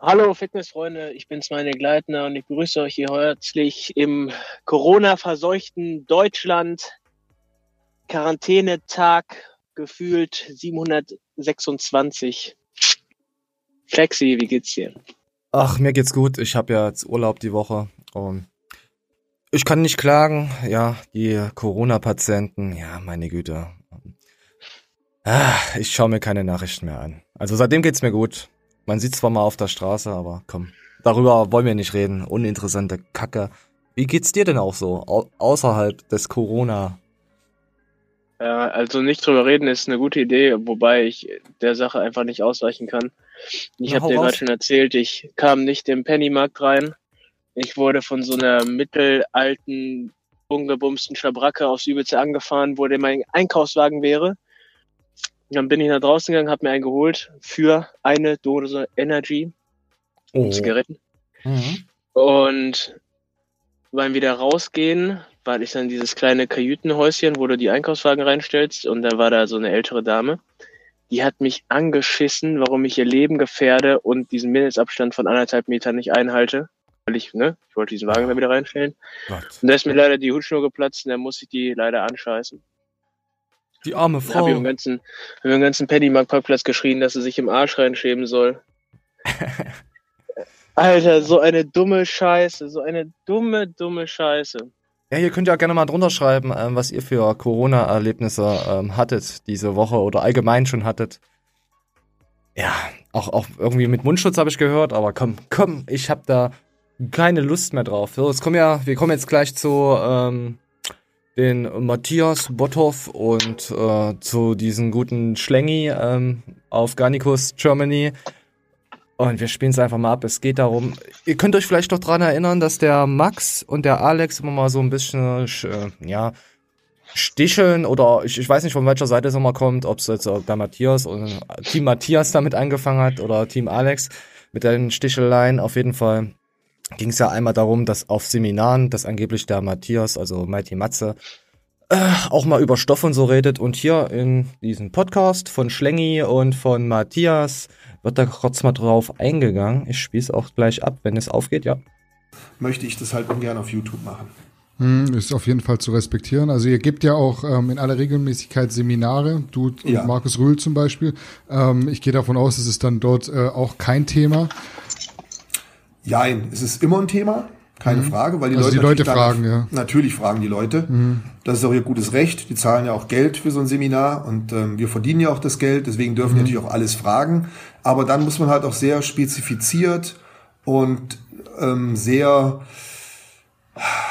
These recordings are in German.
Hallo Fitnessfreunde, ich bin's meine Gleitner und ich begrüße euch hier herzlich im Corona-verseuchten Deutschland. Quarantänetag gefühlt 726. Flexi, wie geht's dir? Ach, mir geht's gut. Ich habe ja jetzt Urlaub die Woche und ich kann nicht klagen. Ja, die Corona-Patienten, ja, meine Güte. Ah, ich schaue mir keine Nachrichten mehr an. Also seitdem geht's mir gut. Man sieht zwar mal auf der Straße, aber komm, darüber wollen wir nicht reden. Uninteressante Kacke. Wie geht's dir denn auch so, au außerhalb des Corona? Ja, also nicht drüber reden ist eine gute Idee, wobei ich der Sache einfach nicht ausweichen kann. Ich habe dir gerade schon erzählt, ich kam nicht im Pennymarkt rein. Ich wurde von so einer mittelalten, ungebumsten Schabracke aufs Übelste angefahren, wo der mein Einkaufswagen wäre. Dann bin ich nach draußen gegangen, habe mir einen geholt für eine Dose Energy oh. Zigaretten. Mhm. Und beim wieder rausgehen, war ich dann dieses kleine Kajütenhäuschen, wo du die Einkaufswagen reinstellst und da war da so eine ältere Dame. Die hat mich angeschissen, warum ich ihr Leben gefährde und diesen Mindestabstand von anderthalb Metern nicht einhalte. Weil ich, ne, ich wollte diesen Wagen da wieder reinstellen. Gott. Und da ist mir leider die Hutschnur geplatzt und da muss ich die leider anscheißen. Die arme Frau. Ich im ganzen, hab im ganzen Pennymarkt-Parkplatz geschrien, dass sie sich im Arsch reinschämen soll. Alter, so eine dumme Scheiße, so eine dumme, dumme Scheiße. Ja, ihr könnt ja gerne mal drunter schreiben, ähm, was ihr für Corona-Erlebnisse ähm, hattet diese Woche oder allgemein schon hattet. Ja, auch, auch irgendwie mit Mundschutz habe ich gehört, aber komm, komm, ich habe da keine Lust mehr drauf. So, jetzt kommen ja, wir kommen jetzt gleich zu ähm, den Matthias Botthoff und äh, zu diesen guten Schlengi ähm, auf Garnicus Germany. Und wir spielen es einfach mal ab. Es geht darum, ihr könnt euch vielleicht noch dran erinnern, dass der Max und der Alex immer mal so ein bisschen, äh, ja, sticheln oder ich, ich weiß nicht, von welcher Seite es immer kommt, ob es jetzt der Matthias oder Team Matthias damit angefangen hat oder Team Alex mit den Sticheleien. Auf jeden Fall ging es ja einmal darum, dass auf Seminaren, dass angeblich der Matthias, also Mighty Matze, äh, auch mal über Stoff und so redet. Und hier in diesem Podcast von Schlengi und von Matthias wird da kurz mal drauf eingegangen. Ich spiele es auch gleich ab, wenn es aufgeht, ja. Möchte ich das halt ungern auf YouTube machen. Hm, ist auf jeden Fall zu respektieren. Also ihr gebt ja auch ähm, in aller Regelmäßigkeit Seminare, du und ja. Markus Rühl zum Beispiel. Ähm, ich gehe davon aus, es ist dann dort äh, auch kein Thema. Jein, es ist immer ein Thema, keine mhm. Frage, weil die also Leute, die Leute fragen, ja. Natürlich fragen die Leute. Mhm. Das ist auch ihr gutes Recht. Die zahlen ja auch Geld für so ein Seminar und ähm, wir verdienen ja auch das Geld, deswegen dürfen mhm. natürlich auch alles fragen. Aber dann muss man halt auch sehr spezifiziert und ähm, sehr,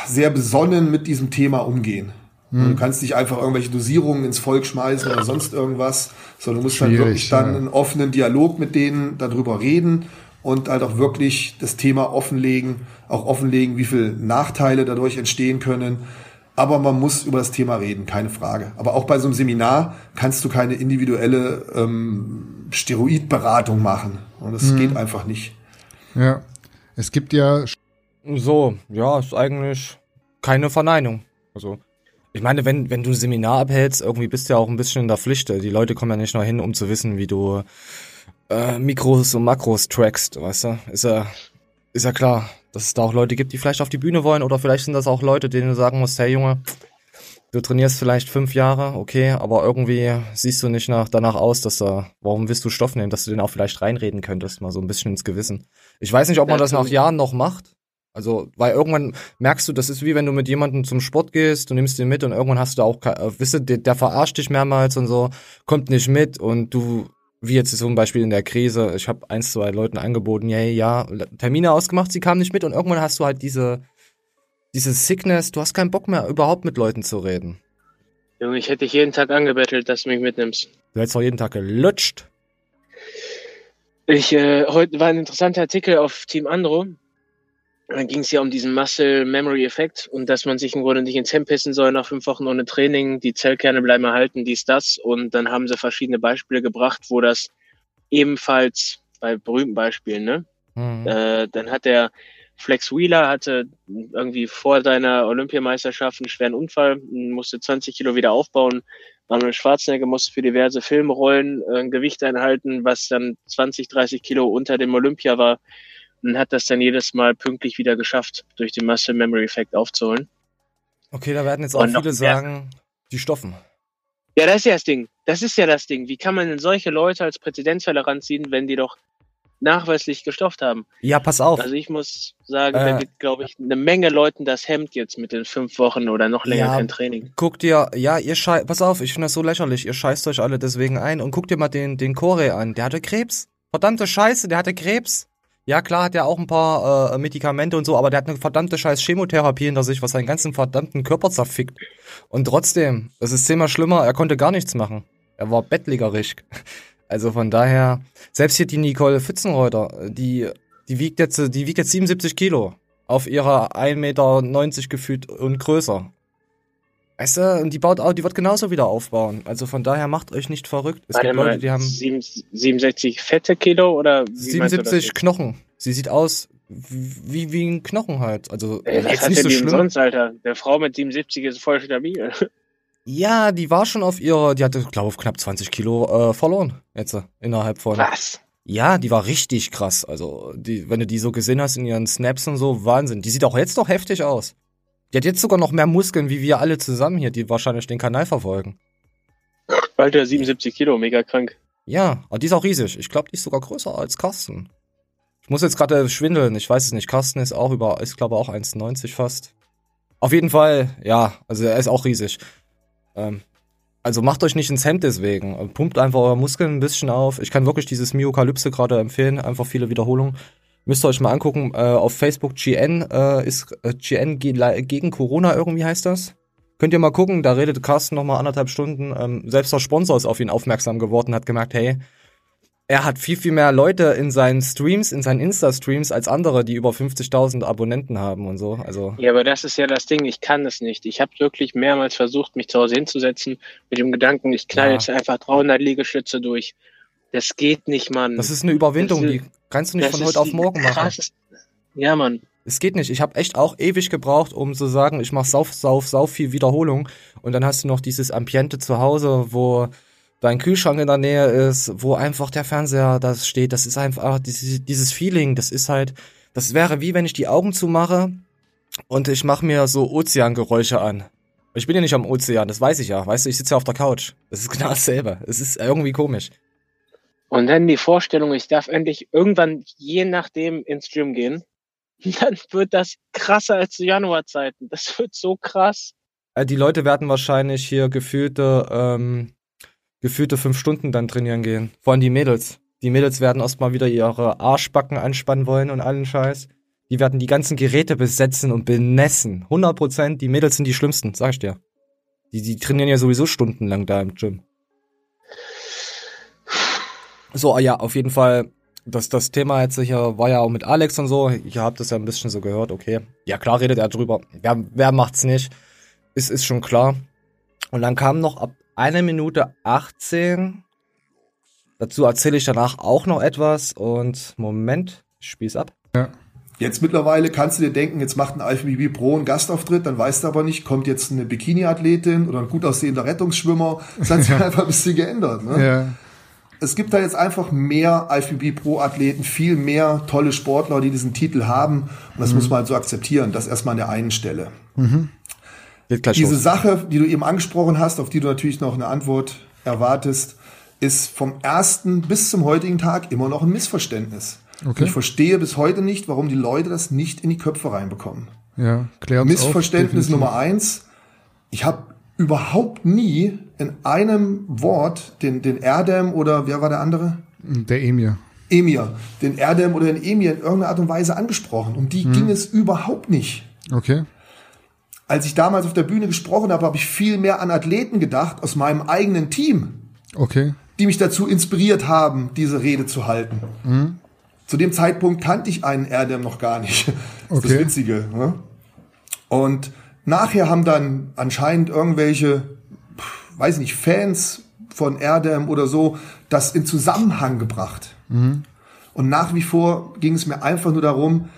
sehr besonnen mit diesem Thema umgehen. Mhm. Du kannst nicht einfach irgendwelche Dosierungen ins Volk schmeißen oder sonst irgendwas, sondern du musst halt wirklich dann ja. einen offenen Dialog mit denen darüber reden und halt auch wirklich das Thema offenlegen, auch offenlegen, wie viele Nachteile dadurch entstehen können. Aber man muss über das Thema reden, keine Frage. Aber auch bei so einem Seminar kannst du keine individuelle ähm, Steroidberatung machen. Und das mhm. geht einfach nicht. Ja, es gibt ja. So, ja, ist eigentlich keine Verneinung. Also, ich meine, wenn, wenn du ein Seminar abhältst, irgendwie bist du ja auch ein bisschen in der Pflicht. Die Leute kommen ja nicht nur hin, um zu wissen, wie du äh, Mikros und Makros trackst, weißt du? Ist ja, ist ja klar, dass es da auch Leute gibt, die vielleicht auf die Bühne wollen oder vielleicht sind das auch Leute, denen du sagen musst, hey Junge, du trainierst vielleicht fünf Jahre, okay, aber irgendwie siehst du nicht nach, danach aus, dass da, warum willst du Stoff nehmen, dass du den auch vielleicht reinreden könntest, mal so ein bisschen ins Gewissen. Ich weiß nicht, ob man das nach Jahren noch macht. Also, weil irgendwann merkst du, das ist wie wenn du mit jemandem zum Sport gehst, du nimmst den mit und irgendwann hast du auch, äh, wisst du, der, der verarscht dich mehrmals und so, kommt nicht mit und du wie jetzt zum Beispiel in der Krise, ich habe ein, zwei Leuten angeboten, ja, ja, Termine ausgemacht, sie kamen nicht mit und irgendwann hast du halt diese, diese Sickness, du hast keinen Bock mehr, überhaupt mit Leuten zu reden. Junge, ich hätte dich jeden Tag angebettelt, dass du mich mitnimmst. Du hättest auch jeden Tag gelutscht. Ich, äh, heute war ein interessanter Artikel auf Team Andro dann ging es ja um diesen Muscle Memory Effekt und dass man sich im Grunde nicht ins Hemd pissen soll nach fünf Wochen ohne Training, die Zellkerne bleiben erhalten, dies, das. Und dann haben sie verschiedene Beispiele gebracht, wo das ebenfalls bei berühmten Beispielen, ne? Mhm. Äh, dann hat der Flex Wheeler hatte irgendwie vor seiner Olympiameisterschaft einen schweren Unfall, musste 20 Kilo wieder aufbauen, Arnold Schwarzenegger musste für diverse Filmrollen äh, ein Gewicht einhalten, was dann 20, 30 Kilo unter dem Olympia war und hat das dann jedes Mal pünktlich wieder geschafft, durch den Muscle Memory Effect aufzuholen. Okay, da werden jetzt auch und viele sagen, ja. die Stoffen. Ja, das ist ja das Ding. Das ist ja das Ding. Wie kann man denn solche Leute als Präzedenzfälle ranziehen, wenn die doch nachweislich gestofft haben? Ja, pass auf. Also ich muss sagen, äh, da gibt, glaube ich, eine Menge Leuten das Hemd jetzt mit den fünf Wochen oder noch länger ja, kein Training. Guckt ihr, ja, ihr scheißt, pass auf, ich finde das so lächerlich, ihr scheißt euch alle deswegen ein und guckt dir mal den, den Kore an, der hatte Krebs. Verdammte Scheiße, der hatte Krebs. Ja, klar hat er auch ein paar äh, Medikamente und so, aber der hat eine verdammte scheiß Chemotherapie hinter sich, was seinen ganzen verdammten Körper zerfickt. Und trotzdem, das ist zehnmal schlimmer, er konnte gar nichts machen. Er war bettlägerig. Also von daher, selbst hier die Nicole Pfützenreuter, die, die wiegt jetzt, die wiegt jetzt 77 Kilo. Auf ihrer 1,90 Meter gefühlt und größer. Weißt du, und die baut auch, die wird genauso wieder aufbauen. Also von daher macht euch nicht verrückt. Es Warte gibt Leute, die haben 67 fette Kilo oder 77 Knochen. Sie sieht aus wie, wie ein Knochen halt. Also Ey, was hat nicht so schlimm. sonst, Alter? Der Frau mit 77 ist voll stabil. Ja, die war schon auf ihrer, die hatte, glaube ich, knapp 20 Kilo äh, verloren. Jetzt äh, innerhalb von. Was? Ja, die war richtig krass. Also, die, wenn du die so gesehen hast in ihren Snaps und so, Wahnsinn. Die sieht auch jetzt doch heftig aus. Die hat jetzt sogar noch mehr Muskeln wie wir alle zusammen hier, die wahrscheinlich den Kanal verfolgen. Alter, 77 Kilo, mega krank. Ja, aber die ist auch riesig. Ich glaube, die ist sogar größer als Carsten. Ich muss jetzt gerade schwindeln, ich weiß es nicht. Carsten ist auch über, ist glaube auch 1,90 fast. Auf jeden Fall, ja, also er ist auch riesig. Ähm, also macht euch nicht ins Hemd deswegen. Pumpt einfach eure Muskeln ein bisschen auf. Ich kann wirklich dieses Myokalypse gerade empfehlen. Einfach viele Wiederholungen. Müsst ihr euch mal angucken. Äh, auf Facebook GN äh, ist äh, GN gegen Corona irgendwie heißt das. Könnt ihr mal gucken, da redet Carsten noch mal anderthalb Stunden. Ähm, selbst der Sponsor ist auf ihn aufmerksam geworden, hat gemerkt, hey, er hat viel, viel mehr Leute in seinen Streams, in seinen Insta-Streams als andere, die über 50.000 Abonnenten haben und so. Also ja, aber das ist ja das Ding, ich kann es nicht. Ich habe wirklich mehrmals versucht, mich zu Hause hinzusetzen mit dem Gedanken, ich knall ja. jetzt einfach 300 Liegestütze durch. Das geht nicht, Mann. Das ist eine Überwindung, ist, die kannst du nicht von heute auf morgen machen. Ja, Mann. Es geht nicht. Ich habe echt auch ewig gebraucht, um zu sagen, ich mache sauf, sauf, sauf viel Wiederholung. Und dann hast du noch dieses Ambiente zu Hause, wo dein Kühlschrank in der Nähe ist, wo einfach der Fernseher das steht. Das ist einfach dieses, dieses Feeling. Das ist halt, das wäre wie wenn ich die Augen zumache und ich mache mir so Ozeangeräusche an. Ich bin ja nicht am Ozean, das weiß ich ja. Weißt du, ich sitze ja auf der Couch. Das ist genau dasselbe. Es ist irgendwie komisch. Und dann die Vorstellung, ich darf endlich irgendwann je nachdem ins Gym gehen. Dann wird das krasser als zu Januarzeiten. Das wird so krass. Äh, die Leute werden wahrscheinlich hier gefühlte ähm, gefühlte fünf Stunden dann trainieren gehen. Vor allem die Mädels. Die Mädels werden erstmal wieder ihre Arschbacken anspannen wollen und allen Scheiß. Die werden die ganzen Geräte besetzen und benessen. 100 Prozent. Die Mädels sind die schlimmsten, sag ich dir. Die, die trainieren ja sowieso stundenlang da im Gym. So, ah ja, auf jeden Fall. Das, das Thema jetzt hier war ja auch mit Alex und so. Ihr habt das ja ein bisschen so gehört, okay. Ja, klar redet er drüber. Wer, wer macht's nicht? Ist, ist schon klar. Und dann kam noch ab eine Minute 18. Dazu erzähle ich danach auch noch etwas und Moment, ich spiel's ab. Ja. Jetzt mittlerweile kannst du dir denken, jetzt macht ein IFBB Pro einen Gastauftritt, dann weißt du aber nicht, kommt jetzt eine Bikini-Athletin oder ein gut aussehender Rettungsschwimmer. Das hat sich einfach ein bisschen geändert. Ne? Ja. Es gibt da jetzt einfach mehr IFBB Pro-Athleten, viel mehr tolle Sportler, die diesen Titel haben. Und das mhm. muss man halt so akzeptieren. Das erstmal an der einen Stelle. Mhm. Diese los. Sache, die du eben angesprochen hast, auf die du natürlich noch eine Antwort erwartest, ist vom ersten bis zum heutigen Tag immer noch ein Missverständnis. Okay. Ich verstehe bis heute nicht, warum die Leute das nicht in die Köpfe reinbekommen. Ja, klärt Missverständnis auf, Nummer eins. Ich habe überhaupt nie in einem Wort den, den Erdem oder wer war der andere? Der Emir. Emir. Den Erdem oder den Emir in irgendeiner Art und Weise angesprochen. Um die hm. ging es überhaupt nicht. Okay. Als ich damals auf der Bühne gesprochen habe, habe ich viel mehr an Athleten gedacht aus meinem eigenen Team. Okay. Die mich dazu inspiriert haben, diese Rede zu halten. Mhm. Zu dem Zeitpunkt kannte ich einen Erdem noch gar nicht. Das okay. ist das Witzige. Ne? Und nachher haben dann anscheinend irgendwelche, weiß nicht, Fans von Erdem oder so das in Zusammenhang gebracht. Mhm. Und nach wie vor ging es mir einfach nur darum,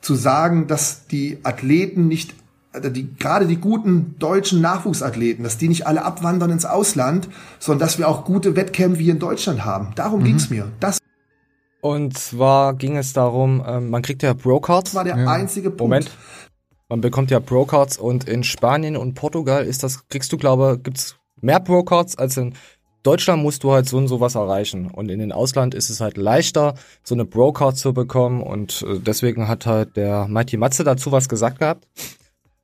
zu sagen, dass die Athleten nicht also die, gerade die guten deutschen Nachwuchsathleten, dass die nicht alle abwandern ins Ausland, sondern dass wir auch gute Wettkämpfe hier in Deutschland haben. Darum mhm. ging's mir. Das und zwar ging es darum, ähm, man kriegt ja Pro-Cards. Das war der ja. einzige Punkt. Moment. Man bekommt ja Pro-Cards und in Spanien und Portugal ist das, kriegst du, glaube gibt's mehr Pro-Cards als in Deutschland musst du halt so und so was erreichen. Und in den Ausland ist es halt leichter, so eine Pro-Card zu bekommen. Und äh, deswegen hat halt der Mighty Matze dazu was gesagt gehabt.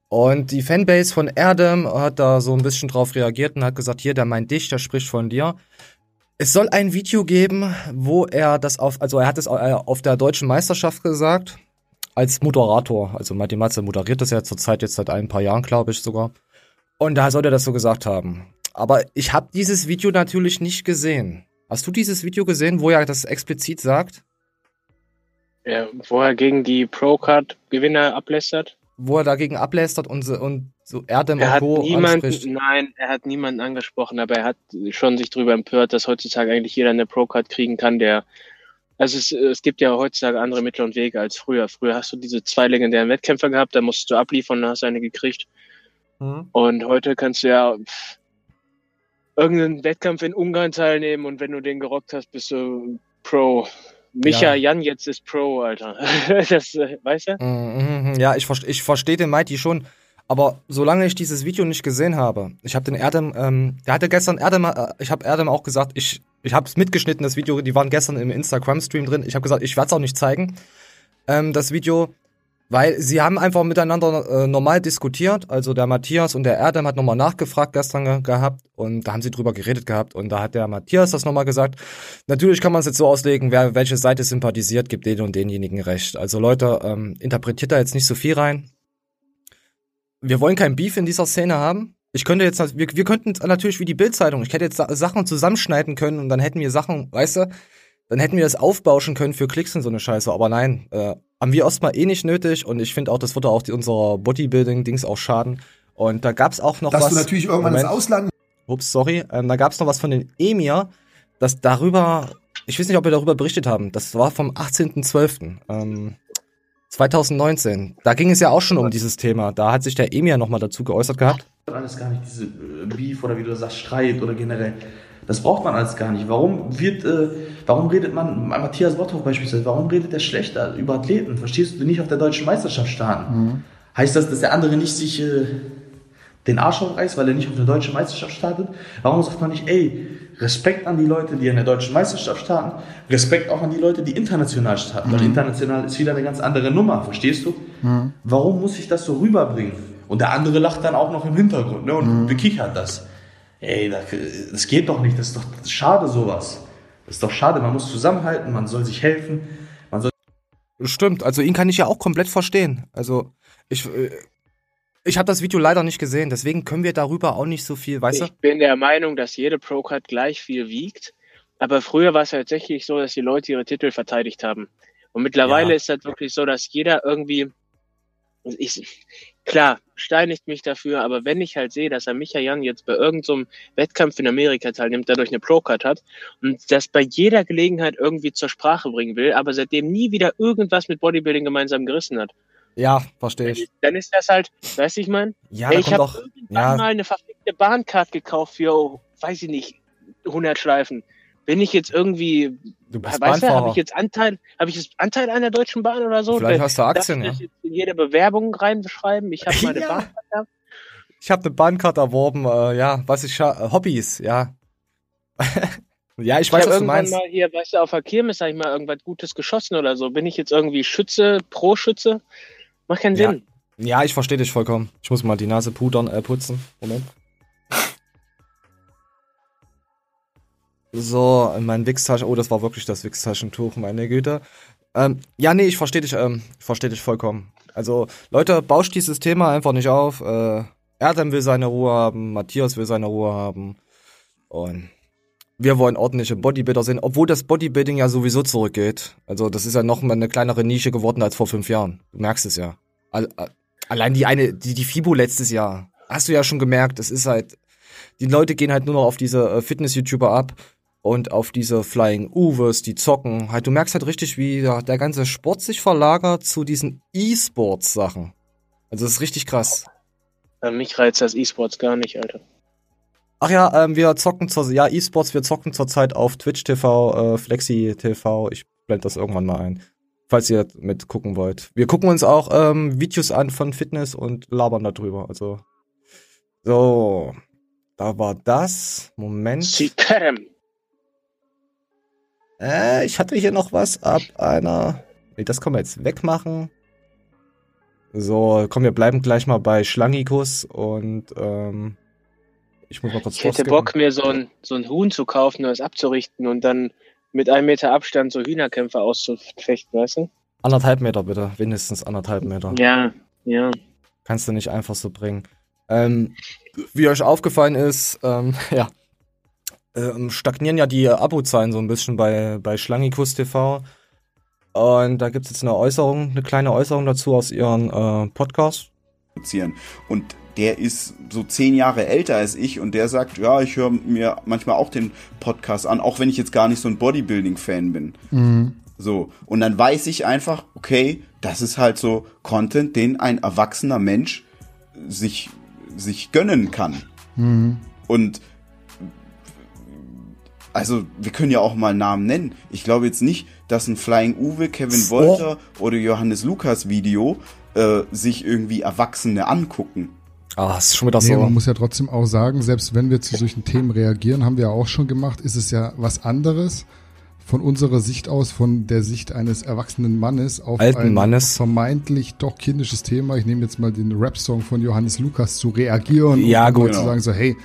Und die Fanbase von Erdem hat da so ein bisschen drauf reagiert und hat gesagt, hier, der meint dich, der spricht von dir. Es soll ein Video geben, wo er das auf, also er hat es äh, auf der deutschen Meisterschaft gesagt, als Moderator. Also Matti Matze moderiert das ja zurzeit jetzt seit ein paar Jahren, glaube ich sogar. Und da soll er das so gesagt haben. Aber ich habe dieses Video natürlich nicht gesehen. Hast du dieses Video gesehen, wo er das explizit sagt? Ja, wo er gegen die Pro-Card-Gewinner ablästert? wo er dagegen ablästert und, und so Erdem er und Co. Niemanden, anspricht. Nein, er hat niemanden angesprochen, aber er hat schon sich darüber empört, dass heutzutage eigentlich jeder eine Pro-Card kriegen kann, der also es, es gibt ja heutzutage andere Mittel und Wege als früher. Früher hast du diese zwei legendären Wettkämpfer gehabt, da musstest du abliefern und hast eine gekriegt. Mhm. Und heute kannst du ja pff, irgendeinen Wettkampf in Ungarn teilnehmen und wenn du den gerockt hast, bist du Pro. Micha ja. Jan jetzt ist Pro, Alter. das, äh, weißt du? Mhm, ja, ich, ich verstehe den Mighty schon. Aber solange ich dieses Video nicht gesehen habe, ich habe den Erdem, ähm, der hatte gestern Erdem, äh, ich habe Erdem auch gesagt, ich, ich habe es mitgeschnitten, das Video, die waren gestern im Instagram-Stream drin. Ich habe gesagt, ich werde es auch nicht zeigen, ähm, das Video, weil sie haben einfach miteinander äh, normal diskutiert. Also der Matthias und der Erdem hat nochmal nachgefragt gestern ge gehabt und da haben sie drüber geredet gehabt und da hat der Matthias das nochmal gesagt. Natürlich kann man es jetzt so auslegen, wer welche Seite sympathisiert, gibt den und denjenigen recht. Also Leute, ähm, interpretiert da jetzt nicht so viel rein. Wir wollen kein Beef in dieser Szene haben. Ich könnte jetzt, wir, wir könnten natürlich wie die Bildzeitung, ich hätte jetzt Sachen zusammenschneiden können und dann hätten wir Sachen, weißt du, dann hätten wir das aufbauschen können für Klicks und so eine Scheiße. Aber nein, äh, haben wir erstmal eh nicht nötig und ich finde auch, das würde auch die, unserer Bodybuilding-Dings auch schaden. Und da gab's auch noch Dass was. Dass du natürlich irgendwann Moment, ins Ausland. Ups, sorry. Ähm, da gab's noch was von den Emir, das darüber, ich weiß nicht, ob wir darüber berichtet haben. Das war vom 18.12. Ähm, 2019. Da ging es ja auch schon um dieses Thema. Da hat sich der Emir nochmal dazu geäußert gehabt. Alles gar nicht diese äh, Beef oder wie du sagst, Streit oder generell. Das braucht man alles gar nicht. Warum wird, äh, warum redet man, Matthias Botthoff beispielsweise, warum redet er schlechter über Athleten? Verstehst du, nicht auf der deutschen Meisterschaft starten? Mhm. Heißt das, dass der andere nicht sich äh, den Arsch aufreißt, weil er nicht auf der deutschen Meisterschaft startet? Warum sagt man nicht, ey, Respekt an die Leute, die an der deutschen Meisterschaft starten, Respekt auch an die Leute, die international starten, mhm. weil international ist wieder eine ganz andere Nummer, verstehst du? Mhm. Warum muss ich das so rüberbringen? Und der andere lacht dann auch noch im Hintergrund ne, und mhm. bekichert das. Ey, das geht doch nicht, das ist doch schade sowas. Das ist doch schade, man muss zusammenhalten, man soll sich helfen. Man soll Stimmt, also ihn kann ich ja auch komplett verstehen. Also ich, äh, ich habe das Video leider nicht gesehen, deswegen können wir darüber auch nicht so viel, weißt du? Ich bin der Meinung, dass jede Pro-Card gleich viel wiegt. Aber früher war es tatsächlich so, dass die Leute ihre Titel verteidigt haben. Und mittlerweile ja. ist das wirklich so, dass jeder irgendwie, ich, klar, steinigt mich dafür, aber wenn ich halt sehe, dass er Micha Jan jetzt bei irgendeinem so Wettkampf in Amerika teilnimmt, dadurch eine Pro-Card hat und das bei jeder Gelegenheit irgendwie zur Sprache bringen will, aber seitdem nie wieder irgendwas mit Bodybuilding gemeinsam gerissen hat. Ja, verstehe ich. Dann ist das halt, weißt du, ich meine? Ja, hey, ich habe irgendwann ja. mal eine verfickte Bahncard gekauft für, oh, weiß ich nicht, 100 Schleifen bin ich jetzt irgendwie, du bist weißt du, habe ich jetzt Anteil, habe ich jetzt Anteil an der Deutschen Bahn oder so? Vielleicht hast du Aktien, Darf ich ja. Das in jede Bewerbung reinbeschreiben. Ich habe meine ja. Bahnkarte. Ich habe eine Bahnkarte erworben, äh, ja, was ich äh, Hobbys, ja. ja, ich, ich weiß, was du meinst. mal hier, weißt du, auf der Kirmes sag ich mal irgendwas Gutes geschossen oder so. Bin ich jetzt irgendwie Schütze, Pro-Schütze? Macht keinen ja. Sinn. Ja, ich verstehe dich vollkommen. Ich muss mal die Nase pudern, äh, putzen. Moment. So, mein Wichstaschen. Oh, das war wirklich das Wichstaschentuch, meine Güte. Ähm, ja, nee, ich verstehe dich, ähm, verstehe dich vollkommen. Also, Leute, bauscht dieses Thema einfach nicht auf. Äh, Erdem will seine Ruhe haben, Matthias will seine Ruhe haben. Und wir wollen ordentliche Bodybuilder sehen, obwohl das Bodybuilding ja sowieso zurückgeht. Also, das ist ja noch mal eine kleinere Nische geworden als vor fünf Jahren. Du merkst es ja. Allein die eine, die, die FIBO letztes Jahr. Hast du ja schon gemerkt, es ist halt, die Leute gehen halt nur noch auf diese äh, Fitness-YouTuber ab und auf diese Flying Uves, die zocken. Halt, du merkst halt richtig, wie der, ganze Sport sich verlagert zu diesen E-Sports-Sachen. Also das ist richtig krass. mich reizt das E-Sports gar nicht, Alter. Ach ja, ähm, wir zocken zur, ja, E-Sports, wir zocken zurzeit auf Twitch TV, äh, Flexi TV. Ich blende das irgendwann mal ein. Falls ihr mit gucken wollt. Wir gucken uns auch ähm, Videos an von Fitness und labern darüber. Also. So. Da war das. Moment. Sikerem. Äh, ich hatte hier noch was ab einer. Nee, das können wir jetzt wegmachen. So, komm, wir bleiben gleich mal bei Schlangikus und ähm, ich muss mal kurz Ich hätte Bock, mir so ein, so ein Huhn zu kaufen und es abzurichten und dann mit einem Meter Abstand so Hühnerkämpfe auszufechten, weißt du? Anderthalb Meter bitte, mindestens anderthalb Meter. Ja, ja. Kannst du nicht einfach so bringen. Ähm, wie euch aufgefallen ist, ähm, ja, ähm, stagnieren ja die Abozahlen so ein bisschen bei, bei Schlangikus TV. Und da gibt es jetzt eine Äußerung, eine kleine Äußerung dazu aus ihrem äh, Podcast. Und der ist so zehn Jahre älter als ich und der sagt, ja, ich höre mir manchmal auch den Podcast an, auch wenn ich jetzt gar nicht so ein Bodybuilding-Fan bin. Mhm. So. Und dann weiß ich einfach, okay, das ist halt so Content, den ein erwachsener Mensch sich, sich gönnen kann. Mhm. Und also wir können ja auch mal Namen nennen. Ich glaube jetzt nicht, dass ein Flying Uwe, Kevin Wolter oh. oder Johannes Lukas Video äh, sich irgendwie Erwachsene angucken. Ah, ist schon wieder nee, so. Man muss ja trotzdem auch sagen, selbst wenn wir zu solchen Themen reagieren, haben wir ja auch schon gemacht, ist es ja was anderes von unserer Sicht aus, von der Sicht eines erwachsenen Mannes auf Alten ein Mannes. vermeintlich doch kindisches Thema. Ich nehme jetzt mal den Rap-Song von Johannes Lukas zu reagieren ja, und gut. zu sagen so, hey,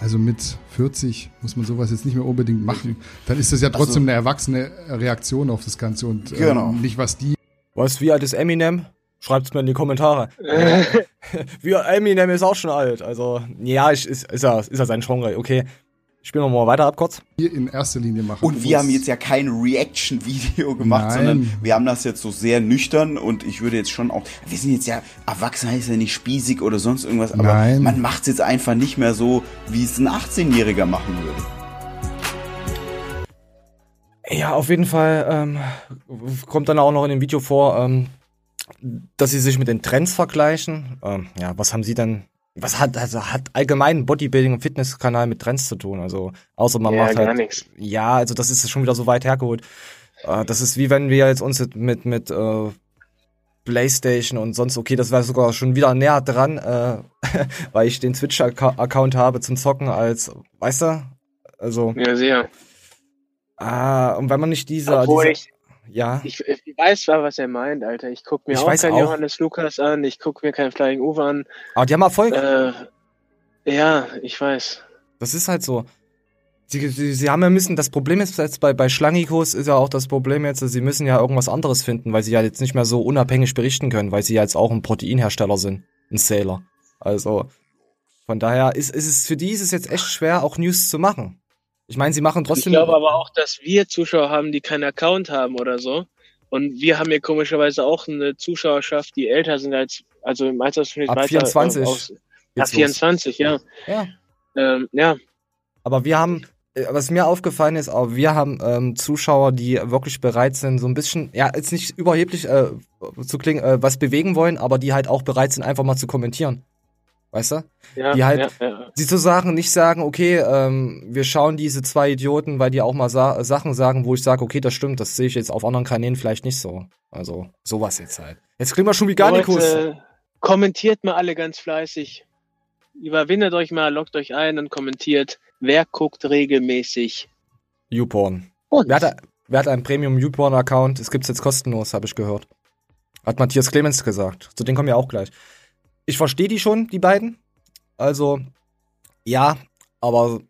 also mit 40 muss man sowas jetzt nicht mehr unbedingt machen. Dann ist das ja trotzdem also, eine erwachsene Reaktion auf das Ganze und ähm, genau. nicht was die. Was, wie alt ist Eminem? Schreibt's mir in die Kommentare. wie Eminem ist auch schon alt. Also, ja, ist, ist, er, ist er sein Genre, okay. Spielen wir mal weiter ab kurz. Hier in erster Linie machen. Und wir haben jetzt ja kein Reaction-Video gemacht, Nein. sondern wir haben das jetzt so sehr nüchtern und ich würde jetzt schon auch, wir sind jetzt ja, erwachsen heißt ja nicht spießig oder sonst irgendwas, aber Nein. man macht es jetzt einfach nicht mehr so, wie es ein 18-Jähriger machen würde. Ja, auf jeden Fall ähm, kommt dann auch noch in dem Video vor, ähm, dass sie sich mit den Trends vergleichen. Ähm, ja, was haben sie denn was hat, also hat allgemein Bodybuilding und Fitnesskanal mit Trends zu tun? Also, außer man ja, macht halt. Nix. Ja, also das ist schon wieder so weit hergeholt. Äh, das ist wie wenn wir jetzt uns mit, mit äh, PlayStation und sonst, okay, das wäre sogar schon wieder näher dran, äh, weil ich den Twitch-Account habe zum Zocken als, weißt du? Also. Ja, sehr. Ah, und wenn man nicht diese. Obwohl diese, ich, ja. Ich, ich weiß zwar, was er meint, Alter. Ich guck mir ich auch keinen auch. Johannes Lukas an, ich guck mir keinen Flying Uwe an. Aber die haben Erfolg. Äh, ja, ich weiß. Das ist halt so. Sie, sie, sie haben ja müssen, das Problem ist jetzt bei, bei Schlangikos ist ja auch das Problem jetzt, sie müssen ja irgendwas anderes finden, weil sie ja jetzt nicht mehr so unabhängig berichten können, weil sie ja jetzt auch ein Proteinhersteller sind, ein Sailor. Also, von daher ist, ist es für die ist es jetzt echt schwer, auch News zu machen. Ich meine, sie machen trotzdem. Ich glaube aber auch, dass wir Zuschauer haben, die keinen Account haben oder so. Und wir haben hier komischerweise auch eine Zuschauerschaft, die älter sind als, also im Altersschnitt Ab weiter 24. Äh, aus, ab 24, ja. Ja. Ähm, ja. Aber wir haben, äh, was mir aufgefallen ist, auch wir haben ähm, Zuschauer, die wirklich bereit sind, so ein bisschen, ja, jetzt nicht überheblich äh, zu klingen, äh, was bewegen wollen, aber die halt auch bereit sind, einfach mal zu kommentieren. Weißt du? Ja, die halt, ja, ja. die zu sagen, nicht sagen, okay, ähm, wir schauen diese zwei Idioten, weil die auch mal sa Sachen sagen, wo ich sage, okay, das stimmt, das sehe ich jetzt auf anderen Kanälen vielleicht nicht so. Also, sowas jetzt halt. Jetzt kriegen wir schon wie Garnikus. Äh, kommentiert mal alle ganz fleißig. Überwindet euch mal, lockt euch ein und kommentiert. Wer guckt regelmäßig? YouPorn. Wer hat, wer hat einen Premium YouPorn-Account? Es gibt's jetzt kostenlos, habe ich gehört. Hat Matthias Clemens gesagt. Zu denen kommen wir auch gleich ich verstehe die schon, die beiden. Also, ja, aber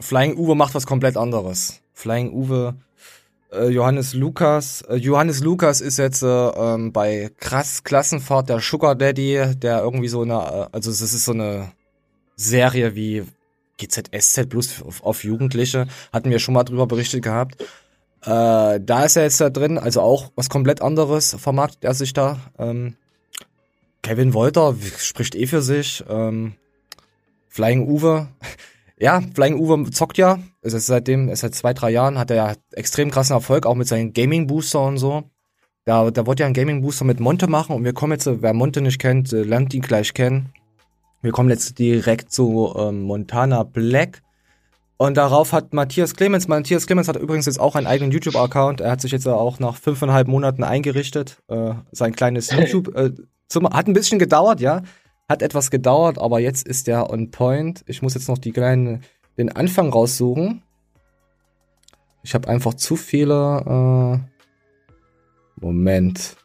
Flying Uwe macht was komplett anderes. Flying Uwe, äh, Johannes Lukas. Äh, Johannes Lukas ist jetzt äh, ähm, bei krass Klassenfahrt der Sugar Daddy, der irgendwie so eine, äh, also das ist so eine Serie wie GZSZ plus auf, auf Jugendliche, hatten wir schon mal drüber berichtet gehabt. Äh, da ist er jetzt da drin, also auch was komplett anderes vermarktet er sich da. Ähm, Kevin Wolter spricht eh für sich. Ähm, Flying Uwe. Ja, Flying Uwe zockt ja. Es ist seitdem, seit zwei, drei Jahren hat er ja extrem krassen Erfolg, auch mit seinen Gaming Booster und so. Da, da wollte ja ein Gaming Booster mit Monte machen und wir kommen jetzt, wer Monte nicht kennt, lernt ihn gleich kennen. Wir kommen jetzt direkt zu ähm, Montana Black. Und darauf hat Matthias Clemens, Matthias Clemens hat übrigens jetzt auch einen eigenen YouTube-Account. Er hat sich jetzt auch nach fünfeinhalb Monaten eingerichtet. Äh, sein kleines YouTube, äh, zum, hat ein bisschen gedauert, ja. Hat etwas gedauert, aber jetzt ist er on point. Ich muss jetzt noch die kleinen, den Anfang raussuchen. Ich habe einfach zu viele. Äh, Moment.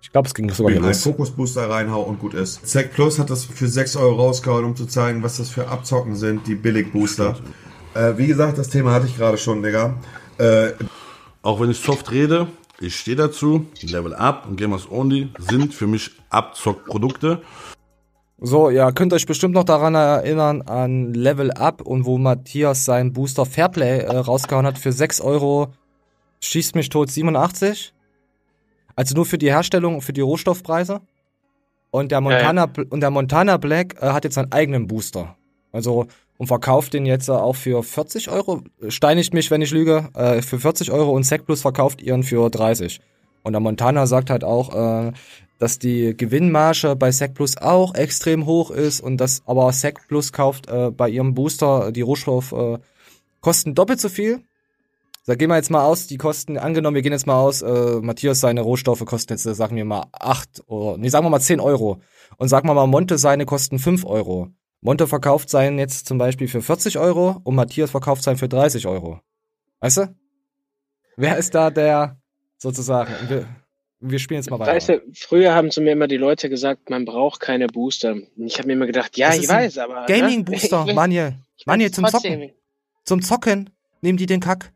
Ich glaube, es ging sogar hier los. Fokusbooster reinhau und gut ist. Zack Plus hat das für 6 Euro rausgehauen, um zu zeigen, was das für Abzocken sind, die Billig-Booster. Äh, wie gesagt, das Thema hatte ich gerade schon, Digga. Äh, Auch wenn ich soft rede, ich stehe dazu. Level Up und Gamers Only sind für mich Abzockprodukte. So, ja, könnt euch bestimmt noch daran erinnern an Level Up und wo Matthias seinen Booster Fairplay äh, rausgehauen hat für 6 Euro. Schießt mich tot 87. Also nur für die Herstellung, für die Rohstoffpreise. Und der Montana, ja, ja. Und der Montana Black äh, hat jetzt seinen eigenen Booster. Also und verkauft den jetzt auch für 40 Euro. Steinigt mich, wenn ich lüge. Äh, für 40 Euro und Sec Plus verkauft ihren für 30. Und der Montana sagt halt auch, äh, dass die Gewinnmarge bei Sec Plus auch extrem hoch ist und dass aber Sec Plus kauft äh, bei ihrem Booster die Rohstoff äh, kosten doppelt so viel da gehen wir jetzt mal aus, die Kosten, angenommen, wir gehen jetzt mal aus, äh, Matthias seine Rohstoffe kosten jetzt, äh, sagen wir mal, acht oder, nee, sagen wir mal zehn Euro. Und sagen wir mal, Monte seine kosten fünf Euro. Monte verkauft seinen jetzt zum Beispiel für 40 Euro und Matthias verkauft seinen für 30 Euro. Weißt du? Wer ist da der, sozusagen, wir, wir spielen jetzt mal weiter. Weißt du, früher haben zu mir immer die Leute gesagt, man braucht keine Booster. Und ich habe mir immer gedacht, ja, ich weiß, aber. Ne? Gaming-Booster, ne? Manje. Manje, zum Zocken. Zum Zocken nehmen die den Kack.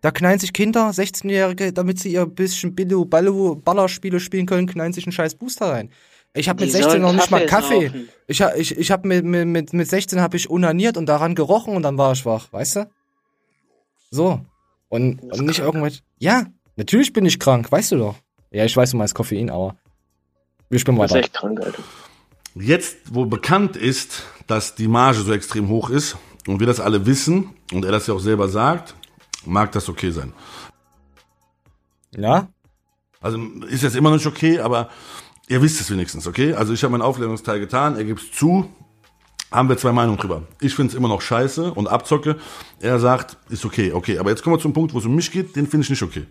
Da knallen sich Kinder, 16-Jährige, damit sie ihr bisschen Billo, Ballo, Ballerspiele spielen können, knallen sich einen scheiß Booster rein. Ich habe mit 16 noch nicht mal Kaffee. Rauchen. Ich, ich, ich habe mit, mit, mit 16 habe ich unaniert und daran gerochen und dann war ich wach, weißt du? So. Und, und nicht irgendwelche. Ja, natürlich bin ich krank, weißt du doch. Ja, ich weiß, du meinst Koffein, aber wir spielen weiter. Ich bin echt krank, Alter. Jetzt, wo bekannt ist, dass die Marge so extrem hoch ist und wir das alle wissen und er das ja auch selber sagt, mag das okay sein. Ja? Also ist jetzt immer noch nicht okay, aber ihr wisst es wenigstens, okay? Also ich habe meinen Aufklärungsteil getan, er gibt zu, haben wir zwei Meinungen drüber. Ich finde es immer noch scheiße und abzocke. Er sagt, ist okay, okay. Aber jetzt kommen wir zum Punkt, wo es um mich geht, den finde ich nicht okay.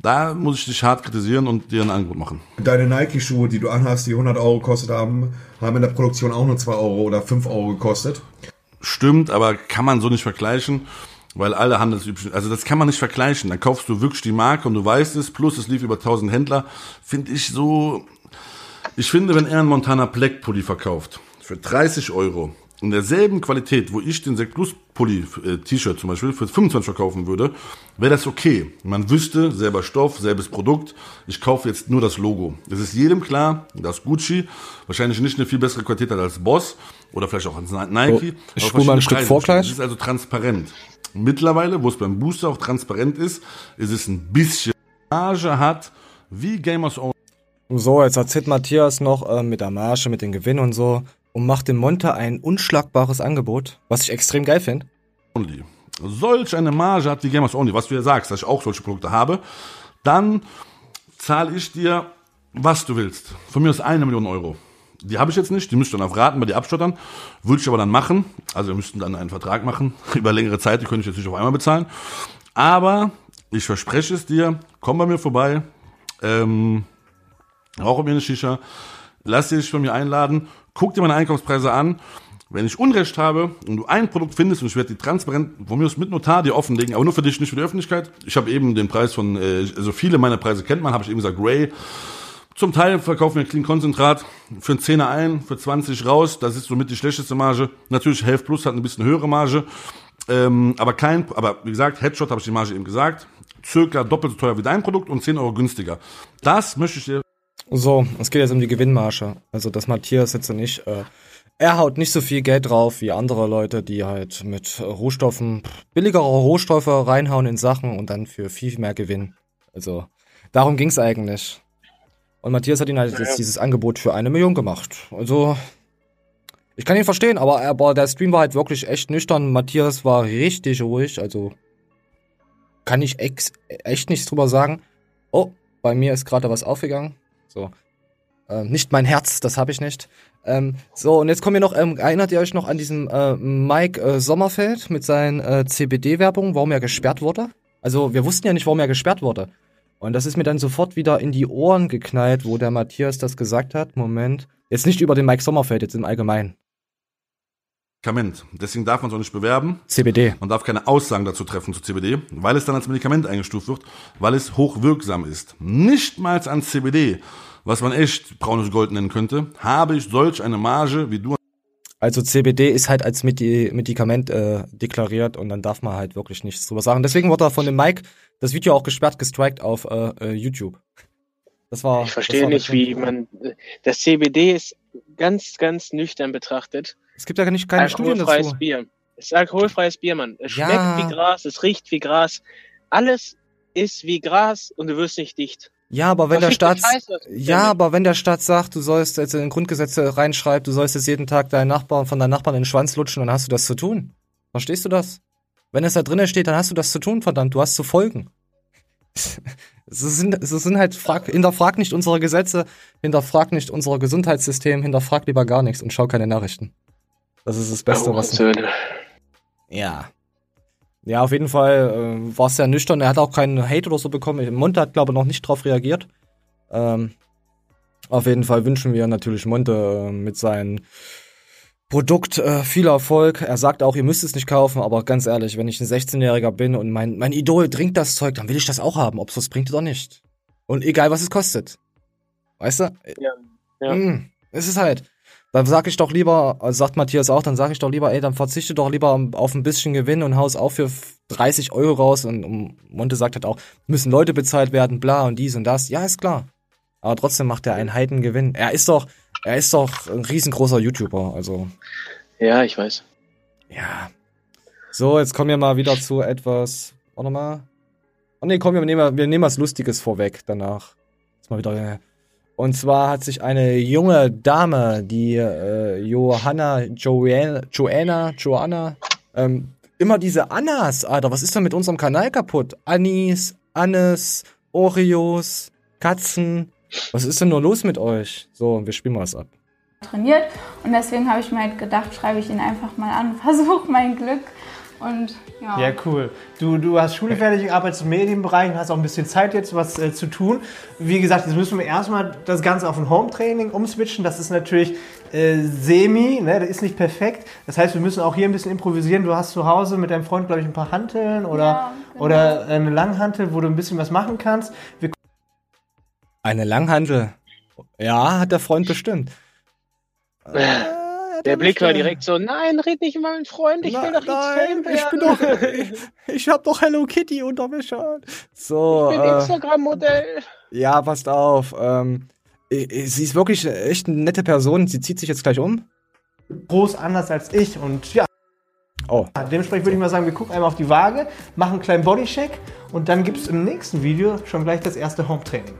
Da muss ich dich hart kritisieren und dir ein Angebot machen. Deine Nike-Schuhe, die du anhast, die 100 Euro gekostet haben, haben in der Produktion auch nur 2 Euro oder 5 Euro gekostet. Stimmt, aber kann man so nicht vergleichen. Weil alle handelsüblichen, also das kann man nicht vergleichen. Dann kaufst du wirklich die Marke und du weißt es, plus es lief über 1000 Händler. Finde ich so, ich finde, wenn er einen Montana Black Pulli verkauft, für 30 Euro, in derselben Qualität, wo ich den Sekt Plus Pulli äh, T-Shirt zum Beispiel für 25 verkaufen würde, wäre das okay. Man wüsste, selber Stoff, selbes Produkt. Ich kaufe jetzt nur das Logo. Es ist jedem klar, dass Gucci wahrscheinlich nicht eine viel bessere Qualität hat als Boss oder vielleicht auch als Nike. Oh, ich spule mal ein Stück vor gleich. Es ist also transparent. Mittlerweile, wo es beim Booster auch transparent ist, ist es ein bisschen Marge hat, wie Gamers Own. So, jetzt erzählt Matthias noch äh, mit der Marge, mit dem Gewinn und so und macht dem Monte ein unschlagbares Angebot, was ich extrem geil finde. Only. Solch eine Marge hat wie Gamers Only, was du ja sagst, dass ich auch solche Produkte habe, dann zahle ich dir, was du willst. Von mir ist eine Million Euro. Die habe ich jetzt nicht, die müsst ihr dann auf Raten bei dir abstottern. Würde ich aber dann machen. Also wir müssten dann einen Vertrag machen über längere Zeit, die könnte ich jetzt nicht auf einmal bezahlen. Aber ich verspreche es dir, komm bei mir vorbei, ähm, rauche mir eine Shisha, lass dich von mir einladen, guck dir meine Einkaufspreise an. Wenn ich Unrecht habe und du ein Produkt findest und ich werde die transparent von mir aus mit Notar dir offenlegen, aber nur für dich, nicht für die Öffentlichkeit. Ich habe eben den Preis von, äh, also viele meiner Preise kennt man, habe ich eben gesagt, Ray zum Teil verkaufen wir Clean Konzentrat für einen Zehner ein, für 20 raus. Das ist somit die schlechteste Marge. Natürlich Health Plus hat ein bisschen höhere Marge. Ähm, aber kein, aber wie gesagt, Headshot habe ich die Marge eben gesagt. Circa doppelt so teuer wie dein Produkt und 10 Euro günstiger. Das möchte ich dir. So, es geht jetzt um die Gewinnmarge. Also, dass Matthias jetzt nicht, äh, er haut nicht so viel Geld drauf wie andere Leute, die halt mit Rohstoffen, billigere Rohstoffe reinhauen in Sachen und dann für viel mehr Gewinn. Also, darum ging's eigentlich. Und Matthias hat ihn halt jetzt dieses Angebot für eine Million gemacht. Also, ich kann ihn verstehen, aber, aber der Stream war halt wirklich echt nüchtern. Matthias war richtig ruhig, also kann ich ex echt nichts drüber sagen. Oh, bei mir ist gerade was aufgegangen. So. Äh, nicht mein Herz, das habe ich nicht. Ähm, so, und jetzt kommen wir noch, ähm, erinnert ihr euch noch an diesen äh, Mike äh, Sommerfeld mit seinen äh, CBD-Werbungen, warum er gesperrt wurde? Also, wir wussten ja nicht, warum er gesperrt wurde. Und das ist mir dann sofort wieder in die Ohren geknallt, wo der Matthias das gesagt hat. Moment. Jetzt nicht über den Mike Sommerfeld, jetzt im Allgemeinen. Medikament. Deswegen darf man es auch nicht bewerben. CBD. Man darf keine Aussagen dazu treffen zu CBD, weil es dann als Medikament eingestuft wird, weil es hochwirksam ist. Nicht mal an CBD, was man echt braunes Gold nennen könnte, habe ich solch eine Marge wie du. Also CBD ist halt als Medikament äh, deklariert und dann darf man halt wirklich nichts drüber sagen. Deswegen wurde da von dem Mike das Video auch gesperrt, gestrikt auf äh, äh YouTube. Das war. Ich verstehe nicht, wie man. Das CBD ist ganz, ganz nüchtern betrachtet es gibt ja nicht keine Studien dazu. Bier. Es ist alkoholfreies Bier, Mann. Es ja. schmeckt wie Gras, es riecht wie Gras. Alles ist wie Gras und du wirst nicht dicht. Ja, aber wenn der Staat, ja, aber wenn der Staat sagt, du sollst jetzt in den Grundgesetze reinschreiben, du sollst jetzt jeden Tag deinen Nachbarn von deinen Nachbarn in den Schwanz lutschen, dann hast du das zu tun. Verstehst du das? Wenn es da drinnen steht, dann hast du das zu tun, verdammt, du hast zu folgen. Es sind, es sind halt, frag, hinterfrag nicht unsere Gesetze, hinterfrag nicht unser Gesundheitssystem, hinterfrag lieber gar nichts und schau keine Nachrichten. Das ist das Beste, oh, was. Ja. Ja, auf jeden Fall äh, war es sehr nüchtern. Er hat auch keinen Hate oder so bekommen. Monte hat, glaube ich, noch nicht drauf reagiert. Ähm, auf jeden Fall wünschen wir natürlich Monte äh, mit seinem Produkt äh, viel Erfolg. Er sagt auch, ihr müsst es nicht kaufen, aber ganz ehrlich, wenn ich ein 16-Jähriger bin und mein, mein Idol trinkt das Zeug, dann will ich das auch haben, ob es was bringt oder nicht. Und egal, was es kostet. Weißt du? Ja. ja. Mm, es ist halt. Dann sag ich doch lieber, also sagt Matthias auch, dann sag ich doch lieber, ey, dann verzichte doch lieber auf ein bisschen Gewinn und haus auch für 30 Euro raus. Und, und Monte sagt halt auch, müssen Leute bezahlt werden, bla und dies und das. Ja, ist klar. Aber trotzdem macht er einen Heidengewinn. Er ist doch, er ist doch ein riesengroßer YouTuber, also. Ja, ich weiß. Ja. So, jetzt kommen wir mal wieder zu etwas. Warte mal. Oh ne, komm, wir nehmen, wir nehmen was Lustiges vorweg danach. Jetzt mal wieder. Und zwar hat sich eine junge Dame, die äh, Johanna, Joanna, Joanna, Joanna, ähm, immer diese Annas, Alter, was ist denn mit unserem Kanal kaputt? Anis, Annes, Oreos, Katzen. Was ist denn nur los mit euch? So, wir spielen mal was ab. Trainiert und deswegen habe ich mir halt gedacht, schreibe ich ihn einfach mal an, versuche mein Glück und ja. Ja, cool. Du, du hast Schule fertig, arbeitest im Medienbereich und hast auch ein bisschen Zeit jetzt, was äh, zu tun. Wie gesagt, jetzt müssen wir erstmal das Ganze auf ein Home-Training umswitchen. Das ist natürlich äh, semi, ne? das ist nicht perfekt. Das heißt, wir müssen auch hier ein bisschen improvisieren. Du hast zu Hause mit deinem Freund, glaube ich, ein paar Hanteln oder, ja, genau. oder eine Langhantel, wo du ein bisschen was machen kannst. Wir eine Langhantel? Ja, hat der Freund bestimmt. Äh. Der Blick war direkt so, nein, red nicht über meinen Freund, ich Na, will doch nein, jetzt Fame Ich bin doch, ich, ich hab doch Hello Kitty Unterwäsche. So, ich bin äh, Instagram-Modell. Ja, passt auf. Ähm, sie ist wirklich echt eine nette Person. Sie zieht sich jetzt gleich um. Groß anders als ich und ja. Oh. Dementsprechend würde ich mal sagen, wir gucken einmal auf die Waage, machen einen kleinen Bodycheck und dann gibt es im nächsten Video schon gleich das erste Home-Training.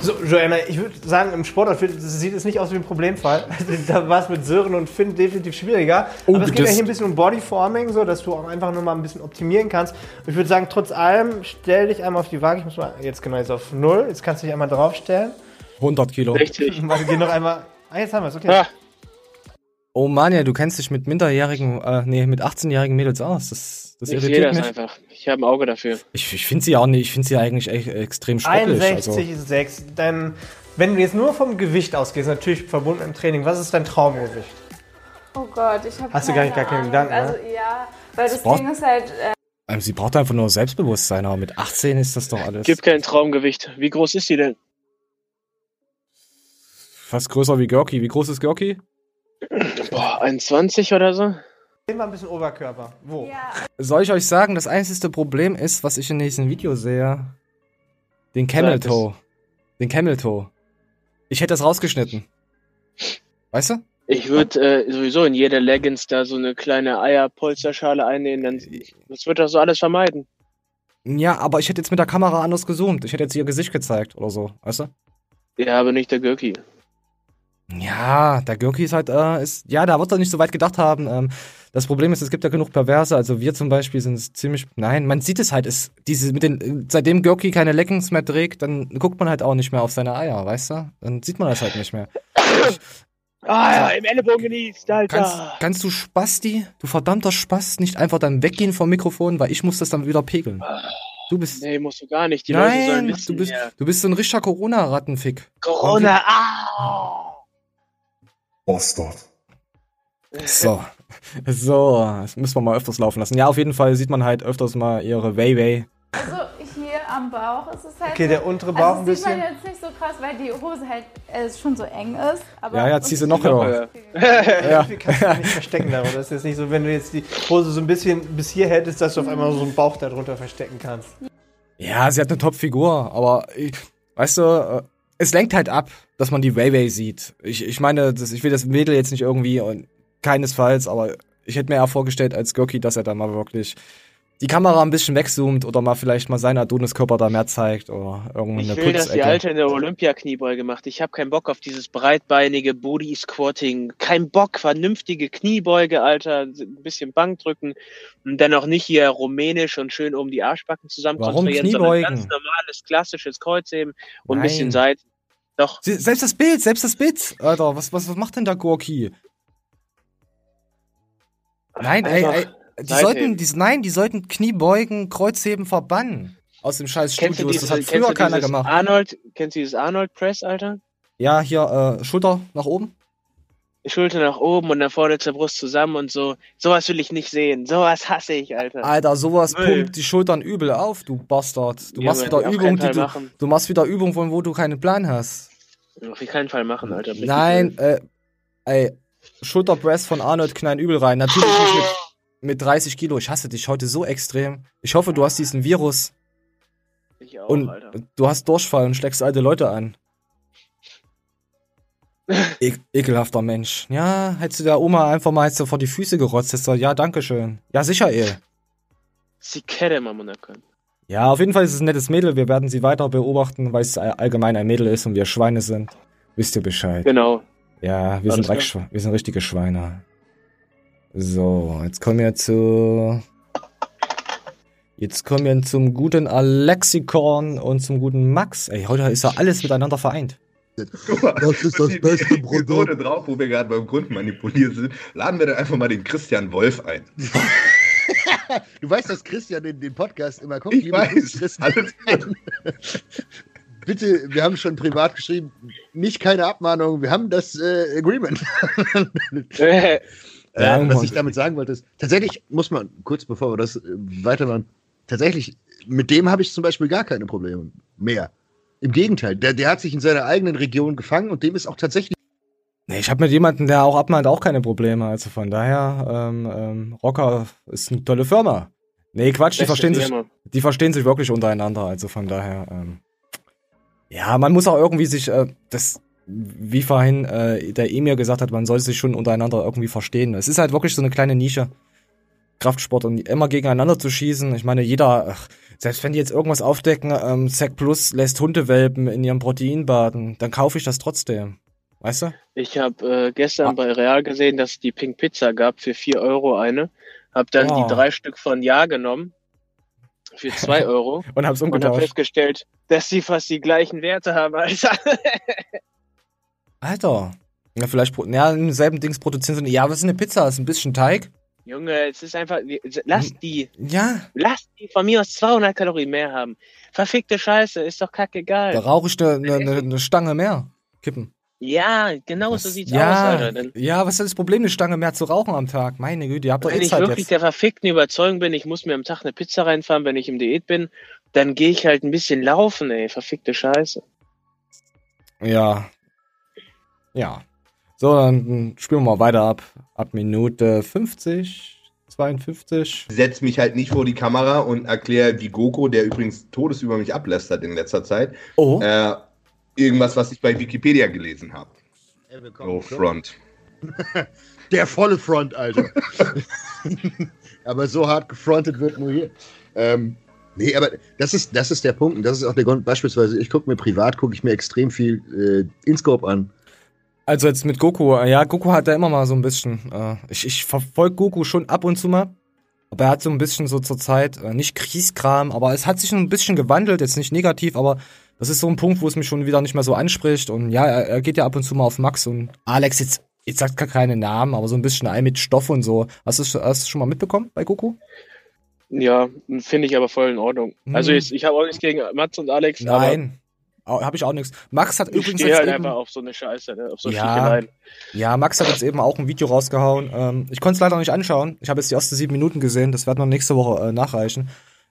So, Joanna, ich würde sagen, im Sport sieht es nicht aus wie ein Problemfall. da war es mit Sören und Finn definitiv schwieriger. Oh, Aber es geht ja hier ein bisschen um Bodyforming, so dass du auch einfach nur mal ein bisschen optimieren kannst. ich würde sagen, trotz allem, stell dich einmal auf die Waage. Ich muss mal jetzt genau jetzt auf null. Jetzt kannst du dich einmal draufstellen. 100 Kilo. 60. Warte, geh noch einmal. Ah, jetzt haben wir es, okay. Ah. Oh Mann, ja, du kennst dich mit minderjährigen, äh, nee, mit 18-jährigen Mädels aus. Das, das ich irritiert das mich. einfach. Ich habe ein Auge dafür. Ich, ich finde sie auch nicht, ich finde sie eigentlich echt, extrem sportlich. 61 also. 6. Dann, wenn du jetzt nur vom Gewicht ausgehst, natürlich verbunden im Training, was ist dein Traumgewicht? Oh Gott, ich habe Hast du gar nicht gar keinen Gedanken, Also ne? ja, weil das, das Ding ist halt... Äh sie braucht einfach nur Selbstbewusstsein, aber mit 18 ist das doch alles. Gibt kein Traumgewicht. Wie groß ist die denn? Fast größer wie Görki. Wie groß ist Görki? Boah, 21 oder so? Immer ein bisschen Oberkörper. Wo? Ja. Soll ich euch sagen, das einzige Problem ist, was ich in diesem Video sehe, den Camel Toe. Den Camel Toe. Ich hätte das rausgeschnitten. Weißt du? Ich würde äh, sowieso in jeder Leggings da so eine kleine Eierpolsterschale einnehmen, dann das wird das so alles vermeiden. Ja, aber ich hätte jetzt mit der Kamera anders gezoomt. Ich hätte jetzt ihr Gesicht gezeigt oder so, weißt du? Ja, aber nicht der Gürki. Ja, der Görki ist halt, äh, ist, ja, da wird er nicht so weit gedacht haben. Ähm, das Problem ist, es gibt ja genug Perverse. Also wir zum Beispiel sind ziemlich, nein, man sieht es halt, ist diese mit den, seitdem Görki keine Leggings mehr trägt, dann guckt man halt auch nicht mehr auf seine Eier, weißt du? Dann sieht man das halt nicht mehr. Ah ja, im Ellenbogen genießt, Alter. Kannst, kannst du Spasti, du verdammter Spast, nicht einfach dann weggehen vom Mikrofon, weil ich muss das dann wieder pegeln. Du bist. Nee, musst du gar nicht. Die Nein, Leute sollen wissen, du bist, ja. du bist so ein richtiger Corona-Rattenfick. Corona, ah! Bastard. So. So, das müssen wir mal öfters laufen lassen. Ja, auf jeden Fall sieht man halt öfters mal ihre Way-Way. Also hier am Bauch ist es halt. Okay, so, der untere Bauch also ein das sieht bisschen. man jetzt nicht so krass, weil die Hose halt äh, schon so eng ist. Aber Ja, ja, zieh sie noch höher. Ja. Viel kannst du nicht verstecken darunter. Das ist jetzt nicht so, wenn du jetzt die Hose so ein bisschen bis hier hättest, dass du auf einmal so einen Bauch darunter verstecken kannst. Ja, sie hat eine Top-Figur, aber ich, weißt du, äh, es lenkt halt ab, dass man die Way-Way sieht. Ich, ich meine, das, ich will das Mädel jetzt nicht irgendwie und keinesfalls, aber ich hätte mir eher vorgestellt als Görki, dass er da mal wirklich die Kamera ein bisschen wegzoomt oder mal vielleicht mal seinen Adoniskörper da mehr zeigt oder irgendwo Ich eine will, dass die. Alte in der Olympia-Kniebeuge macht. Ich habe keinen Bock auf dieses breitbeinige Booty-Squatting. Kein Bock, vernünftige Kniebeuge, Alter. Ein bisschen Bankdrücken und dann auch nicht hier rumänisch und schön oben die Arschbacken zusammen Warum konstruieren, sondern Kniebeugen? ganz normales, klassisches Kreuzheben und ein Nein. bisschen Seiten. Doch, Selbst das Bild, selbst das Bild, Alter, was, was, was macht denn da Gorki? Nein, ey, ey, die Seitheben. sollten, die, nein, die sollten Kniebeugen, Kreuzheben verbannen. Aus dem scheiß Studio. Das hat früher keiner gemacht. Arnold, kennst du dieses Arnold Press, Alter? Ja, hier, äh, Schulter nach oben. Schulter nach oben und dann vorne zur Brust zusammen und so. Sowas will ich nicht sehen. Sowas hasse ich, Alter. Alter, sowas Müll. pumpt die Schultern übel auf, du Bastard. Du Junge, machst wieder Übungen, die du, machen. du machst wieder Übungen, von wo du keinen Plan hast. Auf keinen Fall machen, Alter. Richtig Nein, äh, ey, Schulterpress von Arnold knallen übel rein. Natürlich nicht mit, mit 30 Kilo. Ich hasse dich heute so extrem. Ich hoffe, du hast diesen Virus Ich auch, und Alter. du hast Durchfall und schlägst alte Leute an. E ekelhafter Mensch. Ja, hättest du der Oma einfach mal jetzt so vor die Füße gerotzt, hättest du, ja, danke schön. Ja, sicher, eh. Sie kennen Mamona können. Ja, auf jeden Fall ist es ein nettes Mädel. Wir werden sie weiter beobachten, weil es all- allgemein ein Mädel ist und wir Schweine sind. Wisst ihr Bescheid? Genau. Ja, wir Alles sind. Dreckschwe- wir sind richtige Schweine. So, jetzt kommen wir zu. Jetzt kommen wir zum guten Alexikon und zum guten Max. Ey, heute ist ja alles miteinander vereint. Das ist das Die- beste die Episode Produkt. drauf, wo wir gerade beim Grund manipuliert sind, laden wir dann einfach mal den Christian Wolf ein. Du weißt, dass Christian den, den Podcast immer guckt. Ich Liebe weiß, Christian. alles Bitte, wir haben schon privat geschrieben, nicht keine Abmahnung, wir haben das äh, Agreement. Äh, Ja, äh, was ich damit sagen wollte, ist, tatsächlich muss man, kurz bevor wir das äh, weitermachen, tatsächlich, mit dem habe ich zum Beispiel gar keine Probleme mehr. Im Gegenteil, der, der hat sich in seiner eigenen Region gefangen und dem ist auch tatsächlich Nee, ich habe mit jemandem, der auch abmahnt, auch keine Probleme. Also von daher, ähm, ähm, Rocker ist eine tolle Firma. Nee, Quatsch, die verstehen sich, die verstehen sich wirklich untereinander. Also von daher, ähm, ja, man muss auch irgendwie sich, äh, das, wie vorhin äh, der Emir gesagt hat, man soll sich schon untereinander irgendwie verstehen. Es ist halt wirklich so eine kleine Nische. Kraftsport und immer gegeneinander zu schießen. Ich meine, jeder, ach, selbst wenn die jetzt irgendwas aufdecken, ähm, Sec Plus lässt Hundewelpen in ihrem Protein baden, dann kaufe ich das trotzdem. Weißt du? Ich habe äh, gestern Ah. bei Real gesehen, dass es die Pink Pizza gab für 4 Euro eine. Hab dann Oh. die drei Stück von Ja genommen für 2 Euro Und hab's und habe umgetauscht. festgestellt, dass sie fast die gleichen Werte haben, Alter. Alter. Ja, vielleicht, ja, im selben Dings produzieren sie. Ja, was ist eine Pizza? Ist ein bisschen Teig? Junge, es ist einfach, lass die, Ja, lass die von mir aus 200 Kalorien mehr haben. Verfickte Scheiße, ist doch da kackegal. rauche ich eine ne, ne, Stange mehr. Kippen. Ja, genau Was- so sieht's ja, aus, Alter. Ja, was ist das Problem, eine Stange mehr zu rauchen am Tag? Meine Güte, ihr habt doch wenn eh ich Zeit wirklich jetzt. der verfickten Überzeugung bin, ich muss mir am Tag eine Pizza reinfahren, wenn ich im Diät bin, dann gehe ich halt ein bisschen laufen, ey. Verfickte Scheiße. Ja. Ja. So, dann spielen wir mal weiter ab. Ab Minute 50, 52. setz mich halt nicht vor die Kamera und erkläre wie Goku, der übrigens Todes über mich ablästert in letzter Zeit, Oh. äh, irgendwas, was ich bei Wikipedia gelesen habe. Oh. Front. der volle Front, Alter. aber so hart gefrontet wird nur hier. Ähm, nee, aber das ist, das ist der Punkt. Und das ist auch der Grund. Beispielsweise, ich gucke mir privat, gucke ich mir extrem viel äh, InScope an. Also jetzt mit Goku, ja, Goku hat da immer mal so ein bisschen, äh, ich, ich verfolge Goku schon ab und zu mal, aber er hat so ein bisschen so zur Zeit, äh, nicht Kriegskram, aber es hat sich ein bisschen gewandelt, jetzt nicht negativ, aber das ist so ein Punkt, wo es mich schon wieder nicht mehr so anspricht und ja, er, er geht ja ab und zu mal auf Max und Alex jetzt, jetzt sagt gar keine Namen, aber so ein bisschen ein mit Stoff und so. Hast du es schon mal mitbekommen bei Goku? Ja, finde ich aber voll in Ordnung. Hm. Also ich, ich habe auch nichts gegen Mats und Alex. Nein, habe ich auch nichts. Max hat ich übrigens jetzt halt eben, einfach auf so eine Scheiße, ne? auf so ja, ja, Max hat jetzt eben auch ein Video rausgehauen. Ähm, ich konnte es leider nicht anschauen. Ich habe jetzt die ersten sieben Minuten gesehen. Das werden wir nächste Woche äh, nachreichen,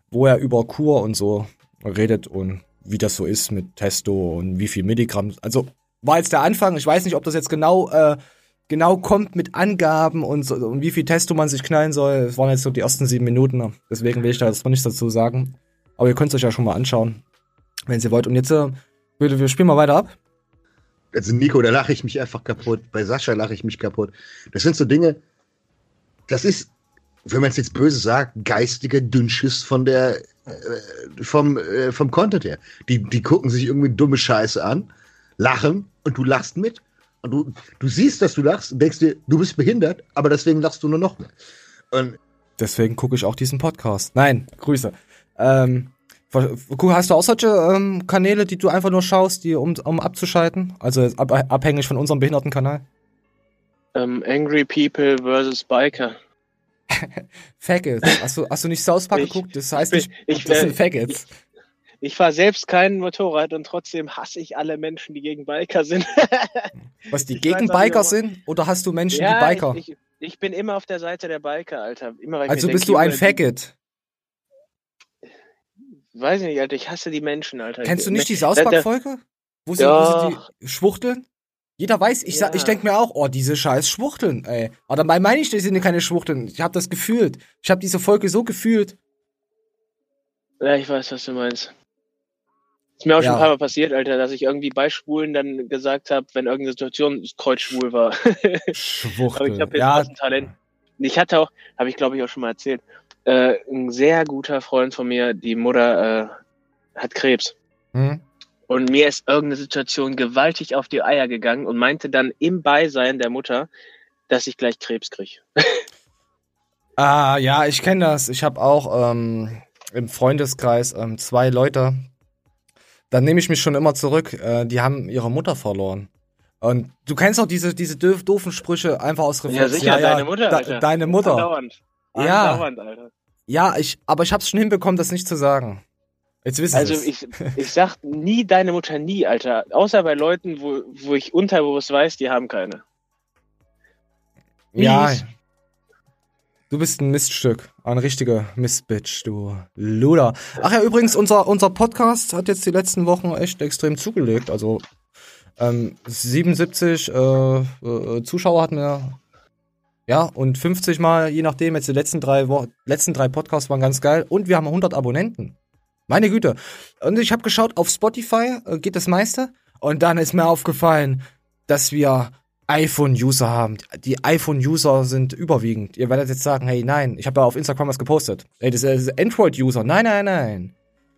wo er über Kur und so redet und wie das so ist mit Testo und wie viel Milligramm. Also war jetzt der Anfang. Ich weiß nicht, ob das jetzt genau äh, genau kommt mit Angaben und, so, und wie viel Testo man sich knallen soll. Das waren jetzt so die ersten sieben Minuten. Deswegen will ich da jetzt noch nichts dazu sagen. Aber ihr könnt es euch ja schon mal anschauen, wenn ihr wollt. Und jetzt äh, wir, wir spielen mal weiter ab. Also Nico, da lache ich mich einfach kaputt. Bei Sascha lache ich mich kaputt. Das sind so Dinge, das ist, wenn man es jetzt böse sagt, geistiger Dünnschiss von der, äh, vom, äh, vom Content her. Die, die gucken sich irgendwie dumme Scheiße an, lachen und du lachst mit. Und du, du siehst, dass du lachst und denkst dir, du bist behindert, aber deswegen lachst du nur noch mehr. Und deswegen gucke ich auch diesen Podcast. Nein, Grüße. Ähm, Hast du auch solche ähm, Kanäle, die du einfach nur schaust, die um, um abzuschalten? Also ab, abhängig von unserem Behindertenkanal? Um, ähm, Angry People versus Biker. Faggots. Hast du, hast du nicht South Park ich, geguckt? Das heißt nicht, ich, das sind Faggots. Ich, ich fahre selbst kein Motorrad und trotzdem hasse ich alle Menschen, die gegen Biker sind. Was, die ich gegen Biker sind? Oder hast du Menschen, ja, die Biker? Ich, ich, bin immer auf der Seite der Biker, Alter. Immer, also bist du ein Faggot? Weiß ich nicht, Alter, ich hasse die Menschen, Alter. Kennst du nicht die Sausback-Folge? Wo, sie, wo sie die schwuchteln? Jeder weiß, ich, ja. ich denke mir auch, oh, diese scheiß Schwuchteln, ey. Aber dabei meine ich, das sind keine Schwuchteln. Ich habe das gefühlt. Ich habe diese Folge so gefühlt. Ja, ich weiß, was du meinst. Ist mir auch ja. schon ein paar Mal passiert, Alter, dass ich irgendwie bei Schwulen dann gesagt habe, wenn irgendeine Situation kreuzschwul war. Schwuchtel. Aber ich habe jetzt ja. ein Talent. Ich hatte auch, habe ich glaube ich auch schon mal erzählt, äh, ein sehr guter Freund von mir, die Mutter äh, hat Krebs. Mhm. Und mir ist irgendeine Situation gewaltig auf die Eier gegangen und meinte dann im Beisein der Mutter, dass ich gleich Krebs kriege. ah, ja, ich kenne das. Ich habe auch ähm, im Freundeskreis ähm, zwei Leute. Dann nehme ich mich schon immer zurück. Äh, die haben ihre Mutter verloren. Und du kennst auch diese, diese doofen Sprüche einfach aus Reflex. Ja, sicher, ja, deine Mutter. Da, deine Mutter. Andauernd. Ja. Andauernd, Alter. Ja, ich, aber ich hab's schon hinbekommen, das nicht zu sagen. Jetzt wissen Also ich, ich sag nie deine Mutter nie, Alter. Außer bei Leuten, wo, wo ich unterbewusst weiß, die haben keine. Mies. Ja. Du bist ein Miststück. Ein richtiger Mistbitch, du Luder. Ach ja, übrigens, unser, unser Podcast hat jetzt die letzten Wochen echt extrem zugelegt. Also ähm, 77 äh, äh, Zuschauer hatten wir ja, und 50 Mal, je nachdem, jetzt die letzten drei, letzten drei Podcasts waren ganz geil. Und wir haben 100 Abonnenten. Meine Güte. Und ich habe geschaut, auf Spotify äh, geht das meiste. Und dann ist mir aufgefallen, dass wir iPhone-User haben. Die iPhone-User sind überwiegend. Ihr werdet jetzt sagen, hey, nein, ich habe ja auf Instagram was gepostet. Hey, das ist Android-User. Nein, nein, nein.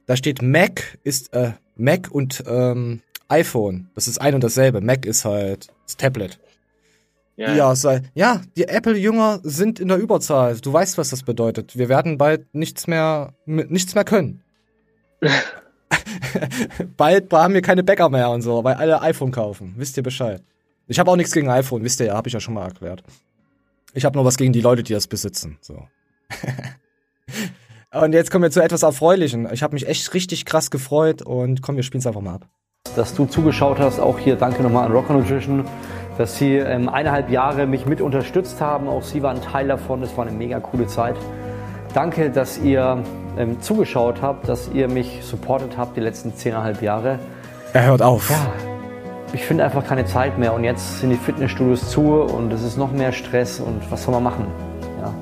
Da steht Mac ist äh, Mac und ähm, iPhone. Das ist ein und dasselbe. Mac ist halt das Tablet. Ja, ja, sei, ja die Apple-Jünger sind in der Überzahl. Du weißt, was das bedeutet. Wir werden bald nichts mehr, nichts mehr können. bald haben wir keine Bäcker mehr und so, weil alle iPhone kaufen. Wisst ihr Bescheid? Ich habe auch nichts gegen iPhone, wisst ihr ja, habe ich ja schon mal erklärt. Ich habe nur was gegen die Leute, die das besitzen. So. und jetzt kommen wir zu etwas Erfreulichen. Ich habe mich echt richtig krass gefreut und komm, wir spielen es einfach mal ab. Dass du zugeschaut hast, auch hier danke nochmal an Rocker Nutrition dass Sie ähm, eineinhalb Jahre mich mit unterstützt haben. Auch Sie waren Teil davon. Es war eine mega coole Zeit. Danke, dass ihr ähm, zugeschaut habt, dass ihr mich supportet habt die letzten zehneinhalb Jahre. Er hört auf. Ja, ich finde einfach keine Zeit mehr und jetzt sind die Fitnessstudios zu und es ist noch mehr Stress und was soll man machen? Ja.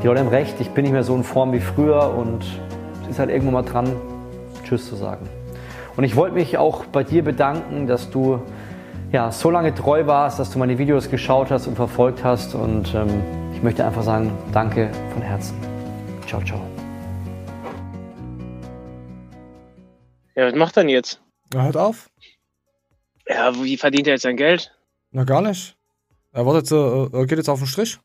Die Leute haben recht, ich bin nicht mehr so in Form wie früher und es ist halt irgendwann mal dran, Tschüss zu sagen. Und ich wollte mich auch bei dir bedanken, dass du ja, so lange treu warst, dass du meine Videos geschaut hast und verfolgt hast. Und ähm, ich möchte einfach sagen, danke von Herzen. Ciao, ciao. Ja, was macht er denn jetzt? Er hört auf. Ja, wie verdient er jetzt sein Geld? Na, gar nicht. Er wartet so, äh, geht jetzt auf den Strich?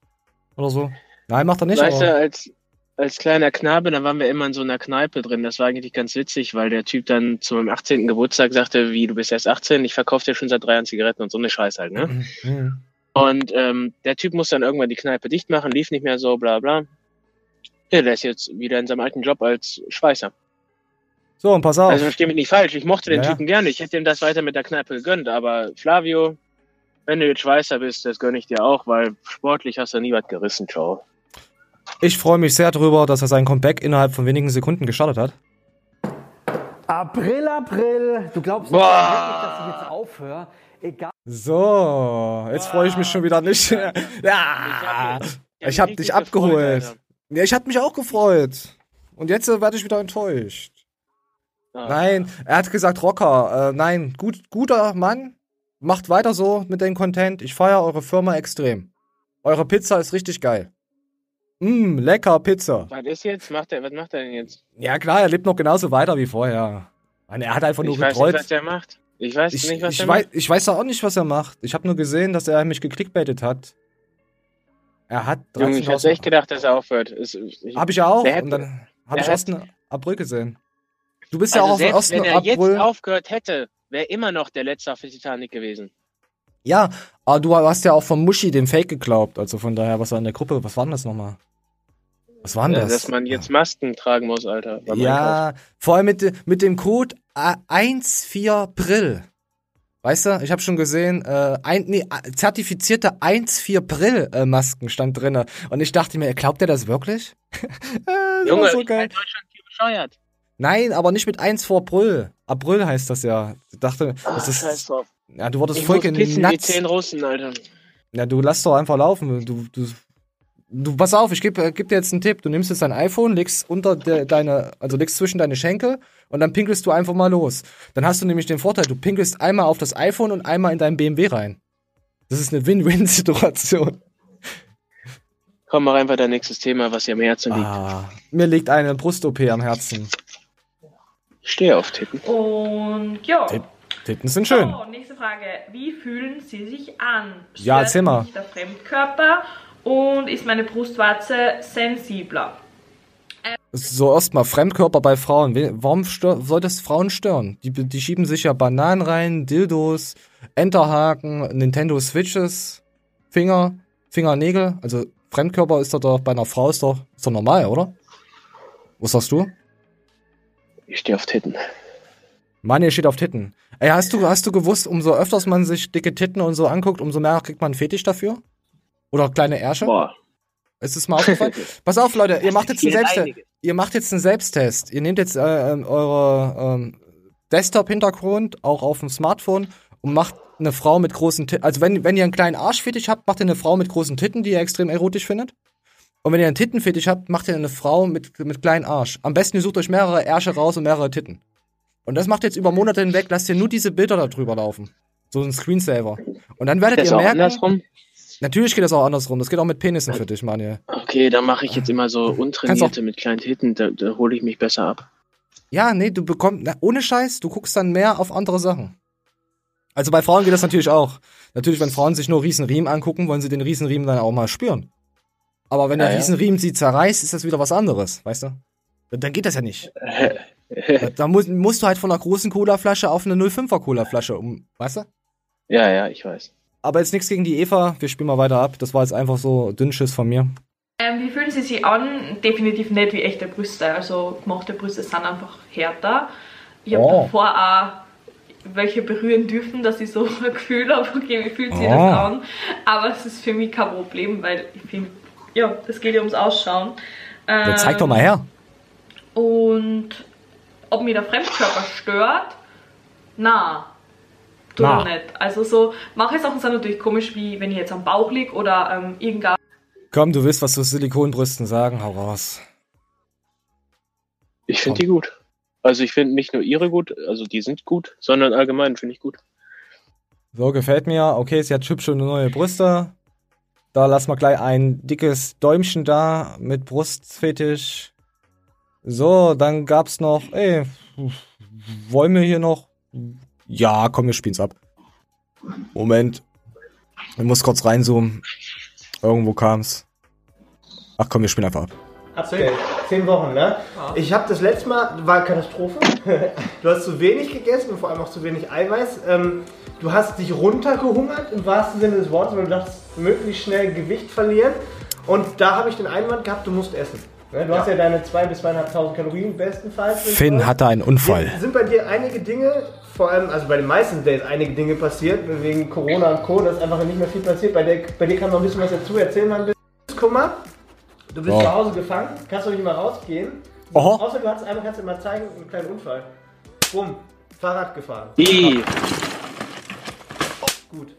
Oder so? Nein, macht er nicht. Weißt du, als, als kleiner Knabe, da waren wir immer in so einer Kneipe drin. Das war eigentlich ganz witzig, weil der Typ dann zu meinem 18. Geburtstag sagte, wie, du bist erst 18, ich verkaufe dir schon seit drei Jahren Zigaretten und so eine Scheiße halt, ne? Mhm. Und ähm, der Typ muss dann irgendwann die Kneipe dicht machen, lief nicht mehr so, bla bla. Ja, der ist jetzt wieder in seinem alten Job als Schweißer. So, und pass auf. Also versteh mich nicht falsch, ich mochte den ja. Typen gerne. Ich hätte ihm das weiter mit der Kneipe gegönnt, aber Flavio, wenn du jetzt Schweißer bist, das gönne ich dir auch, weil sportlich hast du nie was gerissen, ciao. Ich freue mich sehr darüber, dass er sein Comeback innerhalb von wenigen Sekunden gestartet hat. April, April. Du glaubst nicht, dass ich jetzt aufhöre? Egal. So, jetzt freue ich mich schon wieder nicht. ja, ich habe dich abgeholt. Ja, ich habe mich auch gefreut. Und jetzt äh, werde ich wieder enttäuscht. Ah. Nein, er hat gesagt Rocker. Äh, nein, gut, guter Mann. Macht weiter so mit dem Content. Ich feiere eure Firma extrem. Eure Pizza ist richtig geil. Mmm, lecker Pizza. Was ist jetzt? Macht er, was macht er denn jetzt? Ja klar, er lebt noch genauso weiter wie vorher. Meine, er hat einfach nur ich getreut. Ich weiß nicht, was er macht. Ich weiß ich, nicht, was ich er weiß, macht. Ich weiß auch nicht, was er macht. Ich habe nur gesehen, dass er mich geklickbaitet hat. Er hat Junge, ich hätte echt gedacht, dass er aufhört. Ich, hab ich ja auch. und dann habe ich erst April gesehen. Du bist also ja auch selbst, auf wenn er April. jetzt aufgehört hätte, wäre immer noch der letzte auf der Titanic gewesen. Ja, aber du hast ja auch von Muschi den Fake geglaubt. Also von daher, was war in der Gruppe? Was war denn das nochmal? Was war denn das? Dass man jetzt Masken tragen muss, Alter. Ja, vor allem mit, mit dem Code 14 Brill. Weißt du, ich habe schon gesehen, äh, ein, nee, zertifizierte 1,4 Brill-Masken stand drinne Und ich dachte mir, glaubt er das wirklich? das Junge, so geil. Deutschland hier bescheuert. Nein, aber nicht mit 1 vor April. April heißt das ja. Ich dachte, Ach, das ist. Scheiß drauf. Ja, du wurdest ich voll pissen wie 10 Russen, Alter. Ja, du lass doch einfach laufen. Du, du, du pass auf, ich gebe geb dir jetzt einen Tipp. Du nimmst jetzt dein iPhone, legst unter de, deine, also legst zwischen deine Schenkel und dann pinkelst du einfach mal los. Dann hast du nämlich den Vorteil, du pinkelst einmal auf das iPhone und einmal in deinen BMW rein. Das ist eine Win-Win-Situation. Komm mal rein bei dein nächstes Thema, was dir am Herzen liegt. Ah, mir liegt eine Brust-OP am Herzen. Ich stehe auf Titten. Und ja. Titten sind schön. So, nächste Frage. Wie fühlen sie sich an? Stört ja, erzähl mal. der Fremdkörper und ist meine Brustwarze sensibler? So erstmal Fremdkörper bei Frauen. Warum soll das Frauen stören? Die, die schieben sich ja Bananen rein, Dildos, Enterhaken, Nintendo Switches, Finger, Fingernägel. Also Fremdkörper ist doch bei einer Frau ist doch, ist doch normal, oder? Was sagst du? Ich stehe auf Titten. Mann, ihr steht auf Titten. Ey, hast du, hast du gewusst, umso öfters man sich dicke Titten und so anguckt, umso mehr kriegt man einen Fetisch dafür? Oder kleine Ärsche? Boah. Ist es mal aufgefallen? Pass auf, Leute, ihr macht jetzt einen Selbsttest. Ihr macht jetzt einen Selbsttest. Ihr nehmt jetzt äh, ähm, eure ähm, Desktop-Hintergrund, auch auf dem Smartphone, und macht eine Frau mit großen Titten. Also wenn, wenn ihr einen kleinen Arschfetisch habt, macht ihr eine Frau mit großen Titten, die ihr extrem erotisch findet. Und wenn ihr einen Tittenfetisch habt, macht ihr eine Frau mit, mit kleinen Arsch. Am besten ihr sucht euch mehrere Ärsche raus und mehrere Titten. Und das macht jetzt über Monate hinweg, lasst ihr nur diese Bilder da drüber laufen. So ein Screensaver. Und dann werdet das ihr merken. Andersrum? Natürlich geht das auch andersrum. Das geht auch mit Penissen für dich, Manuel. Okay, dann mache ich jetzt immer so untrainierte mit kleinen Titten, da, da hole ich mich besser ab. Ja, nee, du bekommst, na, ohne Scheiß, du guckst dann mehr auf andere Sachen. Also bei Frauen geht das natürlich auch. Natürlich, wenn Frauen sich nur Riesenriemen angucken, wollen sie den Riesenriemen dann auch mal spüren. Aber wenn der ja, Riesenriemen sie zerreißt, ist das wieder was anderes, weißt du? Dann geht das ja nicht. da musst, musst du halt von einer großen Colaflasche auf eine 05er Colaflasche um, weißt du? Ja, ja, ich weiß. Aber jetzt nichts gegen die Eva, wir spielen mal weiter ab. Das war jetzt einfach so Dünnschiss von mir. Ähm, wie fühlen sie sich an? Definitiv nicht wie echte Brüste. Also gemachte Brüste sind einfach härter. Ich habe oh. davor auch welche berühren dürfen, dass ich so ein Gefühl habe, okay, wie fühlt sich oh. das an? Aber es ist für mich kein Problem, weil ich finde, ja, das geht ja ums Ausschauen. Ähm, ja, zeig doch mal her. Und ob mir der Fremdkörper stört? Na, tut er nicht. Also so, manche Sachen sind natürlich komisch, wie wenn ich jetzt am Bauch liege oder ähm, irgendein... Komm, du willst was zu Silikonbrüsten sagen, hau raus. Ich finde die gut. Also ich finde nicht nur ihre gut, also die sind gut, sondern allgemein finde ich gut. So, gefällt mir. Okay, sie hat hübsche neue Brüste. Da lassen wir gleich ein dickes Däumchen da mit Brustfetisch. So, dann gab's noch, ey, wollen wir hier noch? Ja, komm, wir spielen's ab. Moment. Ich muss kurz reinzoomen. Irgendwo kam's. Ach komm, wir spielen einfach ab. Okay, zehn Wochen, ne? Ich habe das letzte Mal, war Katastrophe. du hast zu wenig gegessen und vor allem auch zu wenig Eiweiß. Ähm, du hast dich runtergehungert im wahrsten Sinne des Wortes, weil du dachtest, möglichst schnell Gewicht verlieren. Und da habe ich den Einwand gehabt, du musst essen. Du ja. hast ja deine 2.000 bis 2.500 Kalorien bestenfalls. Finn hatte einen Unfall. Sind bei dir einige Dinge, vor allem, also bei den meisten Days einige Dinge passiert, wegen Corona und Co., dass einfach nicht mehr viel passiert. Bei, der, bei dir kann noch ein bisschen was dazu erzählen, mal ein bisschen. Kummer. Du bist oh. zu Hause gefangen, kannst du nicht mal rausgehen. Oho. Außer du hast einmal, kannst du mal zeigen, einen kleinen Unfall. Bumm, Fahrrad gefahren. I. Gut.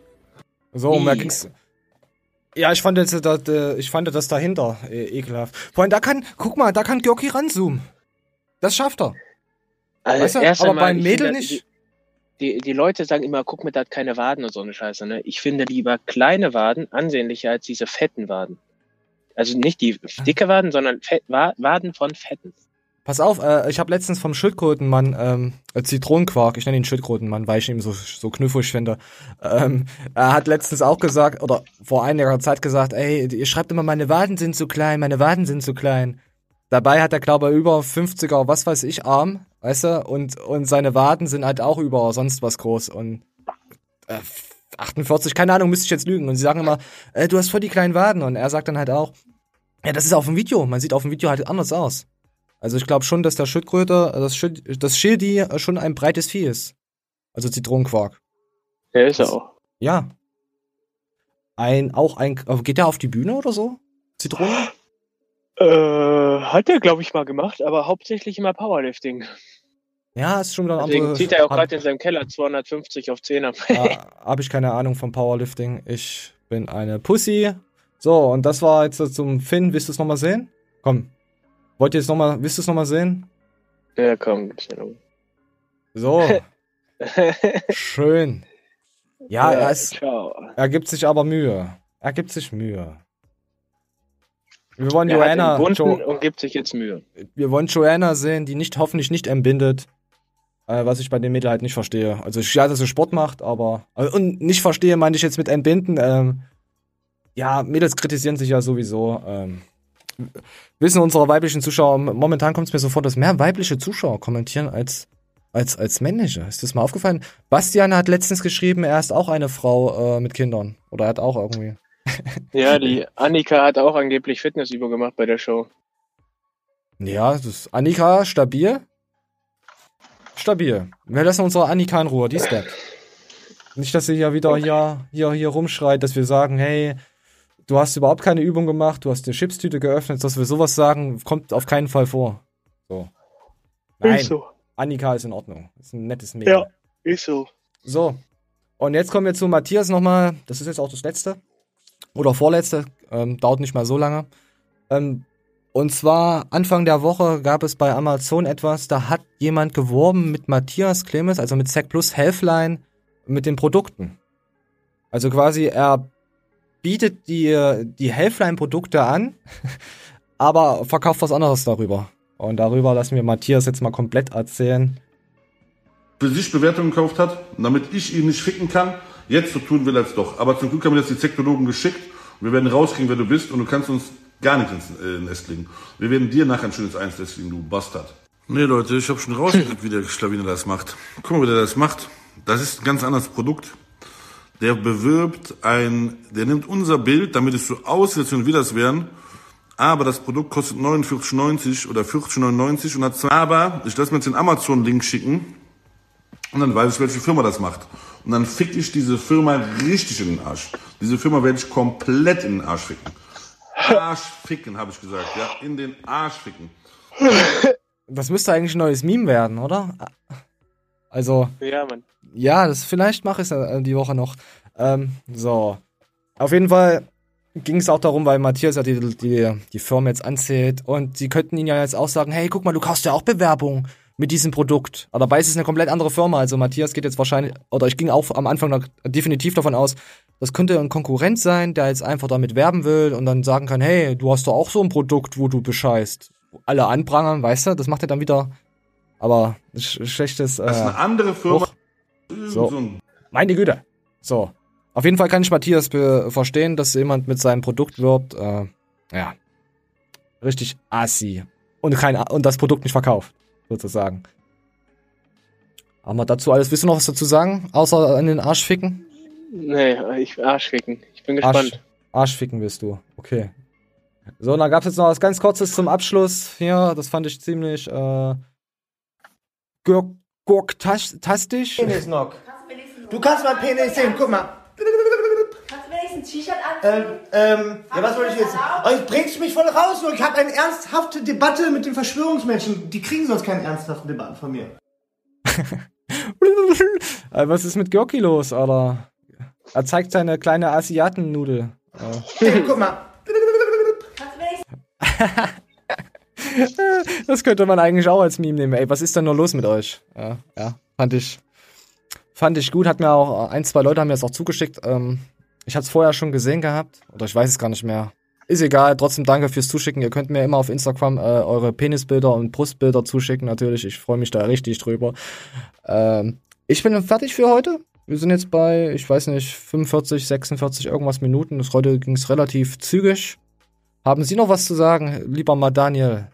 So, um da ging's. Ja, ich fand, jetzt, das, äh, ich fand das dahinter äh, ekelhaft. Vor allem, da kann, guck mal, da kann Görki ranzoomen. Das schafft er. Also weißt du? erst aber beim Mädel finde, nicht. Die, die, Leute sagen immer, guck mir, da hat keine Waden und so eine Scheiße. Ne? Ich finde lieber kleine Waden ansehnlicher als diese fetten Waden. Also nicht die dicke Waden, sondern Fett, Waden von Fetten. Pass auf, äh, ich habe letztens vom Schildkrötenmann ähm, äh, Zitronenquark, ich nenne ihn Schildkrötenmann, weil ich ihn so, so knuffig finde. Ähm, er hat letztens auch gesagt, oder vor einiger Zeit gesagt, ey, ihr schreibt immer, meine Waden sind zu klein, meine Waden sind zu klein. Dabei hat er, glaube ich, über 50er, was weiß ich, Arm, weißt du, und, und seine Waden sind halt auch über sonst was groß und äh, 48, keine Ahnung, müsste ich jetzt lügen. Und sie sagen immer, äh, du hast voll die kleinen Waden. Und er sagt dann halt auch, ja, das ist auf dem Video. Man sieht auf dem Video halt anders aus. Also ich glaube schon, dass der Schildkröte, das, Schild, das Schildi schon ein breites Vieh ist. Also Zitronenquark. Ja, ist er auch. Ja. Ein, auch ein, geht der auf die Bühne oder so? Zitrone? Äh, hat er, glaube ich, mal gemacht, aber hauptsächlich immer Powerlifting. Ja, ist schon wieder ein Deswegen zieht er auch gerade in seinem Keller 250 auf 10 ab. ah, Habe ich keine Ahnung vom Powerlifting. Ich bin eine Pussy. So, und das war jetzt zum Finn. Willst du es nochmal sehen? Komm. Wollt ihr es nochmal, willst du es nochmal sehen? Ja, komm, mir noch. So. Schön. Ja, ja er, ist, er gibt sich aber Mühe. Er gibt sich Mühe. Wir wollen er Joanna. Jo und gibt sich jetzt Mühe. Wir wollen Joanna sehen, die nicht hoffentlich nicht entbindet. Äh, was ich bei dem Mädel halt nicht verstehe. Also ich ja, dass sie Sport macht, aber. Also, und nicht verstehe, meine ich jetzt mit entbinden. Ähm, ja, Mädels kritisieren sich ja sowieso. Ähm, wissen unsere weiblichen Zuschauer, momentan kommt es mir so vor, dass mehr weibliche Zuschauer kommentieren als, als, als männliche. Ist das mal aufgefallen? Bastian hat letztens geschrieben, er ist auch eine Frau äh, mit Kindern. Oder er hat auch irgendwie. ja, die Annika hat auch angeblich Fitnessübung gemacht bei der Show. Ja, das ist Annika stabil. Stabil. Wir lassen unsere Annika in Ruhe, die ist dead. Nicht, dass sie ja wieder hier, hier, hier rumschreit, dass wir sagen, hey, du hast überhaupt keine Übung gemacht, du hast eine Chipstüte geöffnet, dass wir sowas sagen, kommt auf keinen Fall vor. So. Nein. Ist so. Annika ist in Ordnung. Ist ein nettes Mädchen. Ja, ist so. So. Und jetzt kommen wir zu Matthias nochmal. Das ist jetzt auch das letzte. Oder vorletzte. Ähm, dauert nicht mal so lange. Ähm, und zwar Anfang der Woche gab es bei Amazon etwas, da hat jemand geworben mit Matthias Clemens, also mit Sec Plus Healthline, mit den Produkten. Also quasi er bietet die, die Healthline-Produkte an, aber verkauft was anderes darüber. Und darüber lassen wir Matthias jetzt mal komplett erzählen. Für sich Bewertungen gekauft hat, damit ich ihn nicht ficken kann, jetzt so tun will als doch. Aber zum Glück haben wir das die Sektologen geschickt und wir werden rauskriegen, wer du bist und du kannst uns gar nicht ins äh, Nest legen. Wir werden dir nachher ein schönes Eins deswegen, du Bastard. Nee, Leute, ich habe schon rausgekriegt, wie der Schlawiner das macht. Guck mal, wie der das macht. Das ist ein ganz anderes Produkt. Der bewirbt ein, der nimmt unser Bild, damit es so aussieht, als wir das wären. Aber das Produkt kostet 49,90 oder 40,99 und hat zwei. Aber ich lasse mir jetzt den Amazon-Link schicken und dann weiß ich, welche Firma das macht. Und dann fick ich diese Firma richtig in den Arsch. Diese Firma werde ich komplett in den Arsch ficken. Arsch ficken, habe ich gesagt. Ja, in den Arsch ficken. Das müsste eigentlich ein neues Meme werden, oder? Also. Ja, Mann. Ja, das vielleicht mache ich es die Woche noch. Ähm, so. Auf jeden Fall ging es auch darum, weil Matthias ja die, die, die Firma jetzt anzählt und sie könnten ihn ja jetzt auch sagen, hey, guck mal, du kaufst ja auch Bewerbung mit diesem Produkt. Aber dabei ist es eine komplett andere Firma. Also Matthias geht jetzt wahrscheinlich, oder ich ging auch am Anfang definitiv davon aus, das könnte ein Konkurrent sein, der jetzt einfach damit werben will und dann sagen kann, hey, du hast doch auch so ein Produkt, wo du bescheißt. Alle anprangern, weißt du, das macht er dann wieder. Aber schlechtes. Äh, das ist eine andere Firma. So. Meine Güte. So. Auf jeden Fall kann ich Matthias verstehen, dass jemand mit seinem Produkt wirbt. Äh, ja. Richtig assi. Und, kein, und das Produkt nicht verkauft, sozusagen. Haben wir dazu alles? Willst du noch was dazu sagen? Außer an den Arsch ficken? Nee, ich Arschficken. Ich bin gespannt. Arsch, Arschficken willst du. Okay. So, und dann gab es jetzt noch was ganz Kurzes zum Abschluss. Hier, das fand ich ziemlich äh, gurktastisch. Penisnock. Du kannst mein Penis sehen, guck mal. Kannst du wenigstens ein T-Shirt anziehen? Ähm, ähm, ja, was wollte ich jetzt? Oh, ich bringst mich voll raus, nur ich habe eine ernsthafte Debatte mit den Verschwörungsmenschen. Die kriegen sonst keine ernsthaften Debatten von mir. Äh, was ist mit Görki los, Alter? Er zeigt seine kleine Asiatennudel. Hey, guck mal. das könnte man eigentlich auch als Meme nehmen. Ey, was ist denn nur los mit euch? Ja, ja fand ich, fand ich gut. Hat mir auch ein, zwei Leute haben mir das auch zugeschickt. Ähm, ich hatte es vorher schon gesehen gehabt. Oder ich weiß es gar nicht mehr. Ist egal. Trotzdem danke fürs Zuschicken. Ihr könnt mir immer auf Instagram äh, eure Penisbilder und Brustbilder zuschicken. Natürlich. Ich freue mich da richtig drüber. Ähm, ich bin fertig für heute. Wir sind jetzt bei, ich weiß nicht, 45, 46 irgendwas Minuten. Das heute ging es relativ zügig. Haben Sie noch was zu sagen, lieber mal Daniel?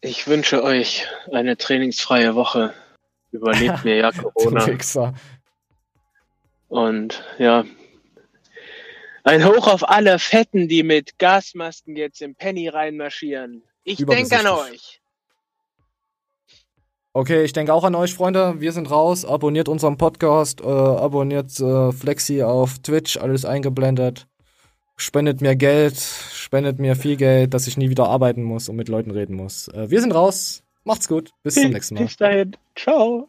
Ich wünsche euch eine trainingsfreie Woche. Überlebt mir ja Corona. Und ja, ein Hoch auf alle Fetten, die mit Gasmasken jetzt im Penny reinmarschieren. Ich denke an euch. Okay, ich denke auch an euch, Freunde. Wir sind raus. Abonniert unseren Podcast, äh, abonniert äh, Flexi auf Twitch, alles eingeblendet. Spendet mir Geld, spendet mir viel Geld, dass ich nie wieder arbeiten muss und mit Leuten reden muss. Äh, wir sind raus. Macht's gut. Bis zum nächsten Mal. Bis dahin. Ciao.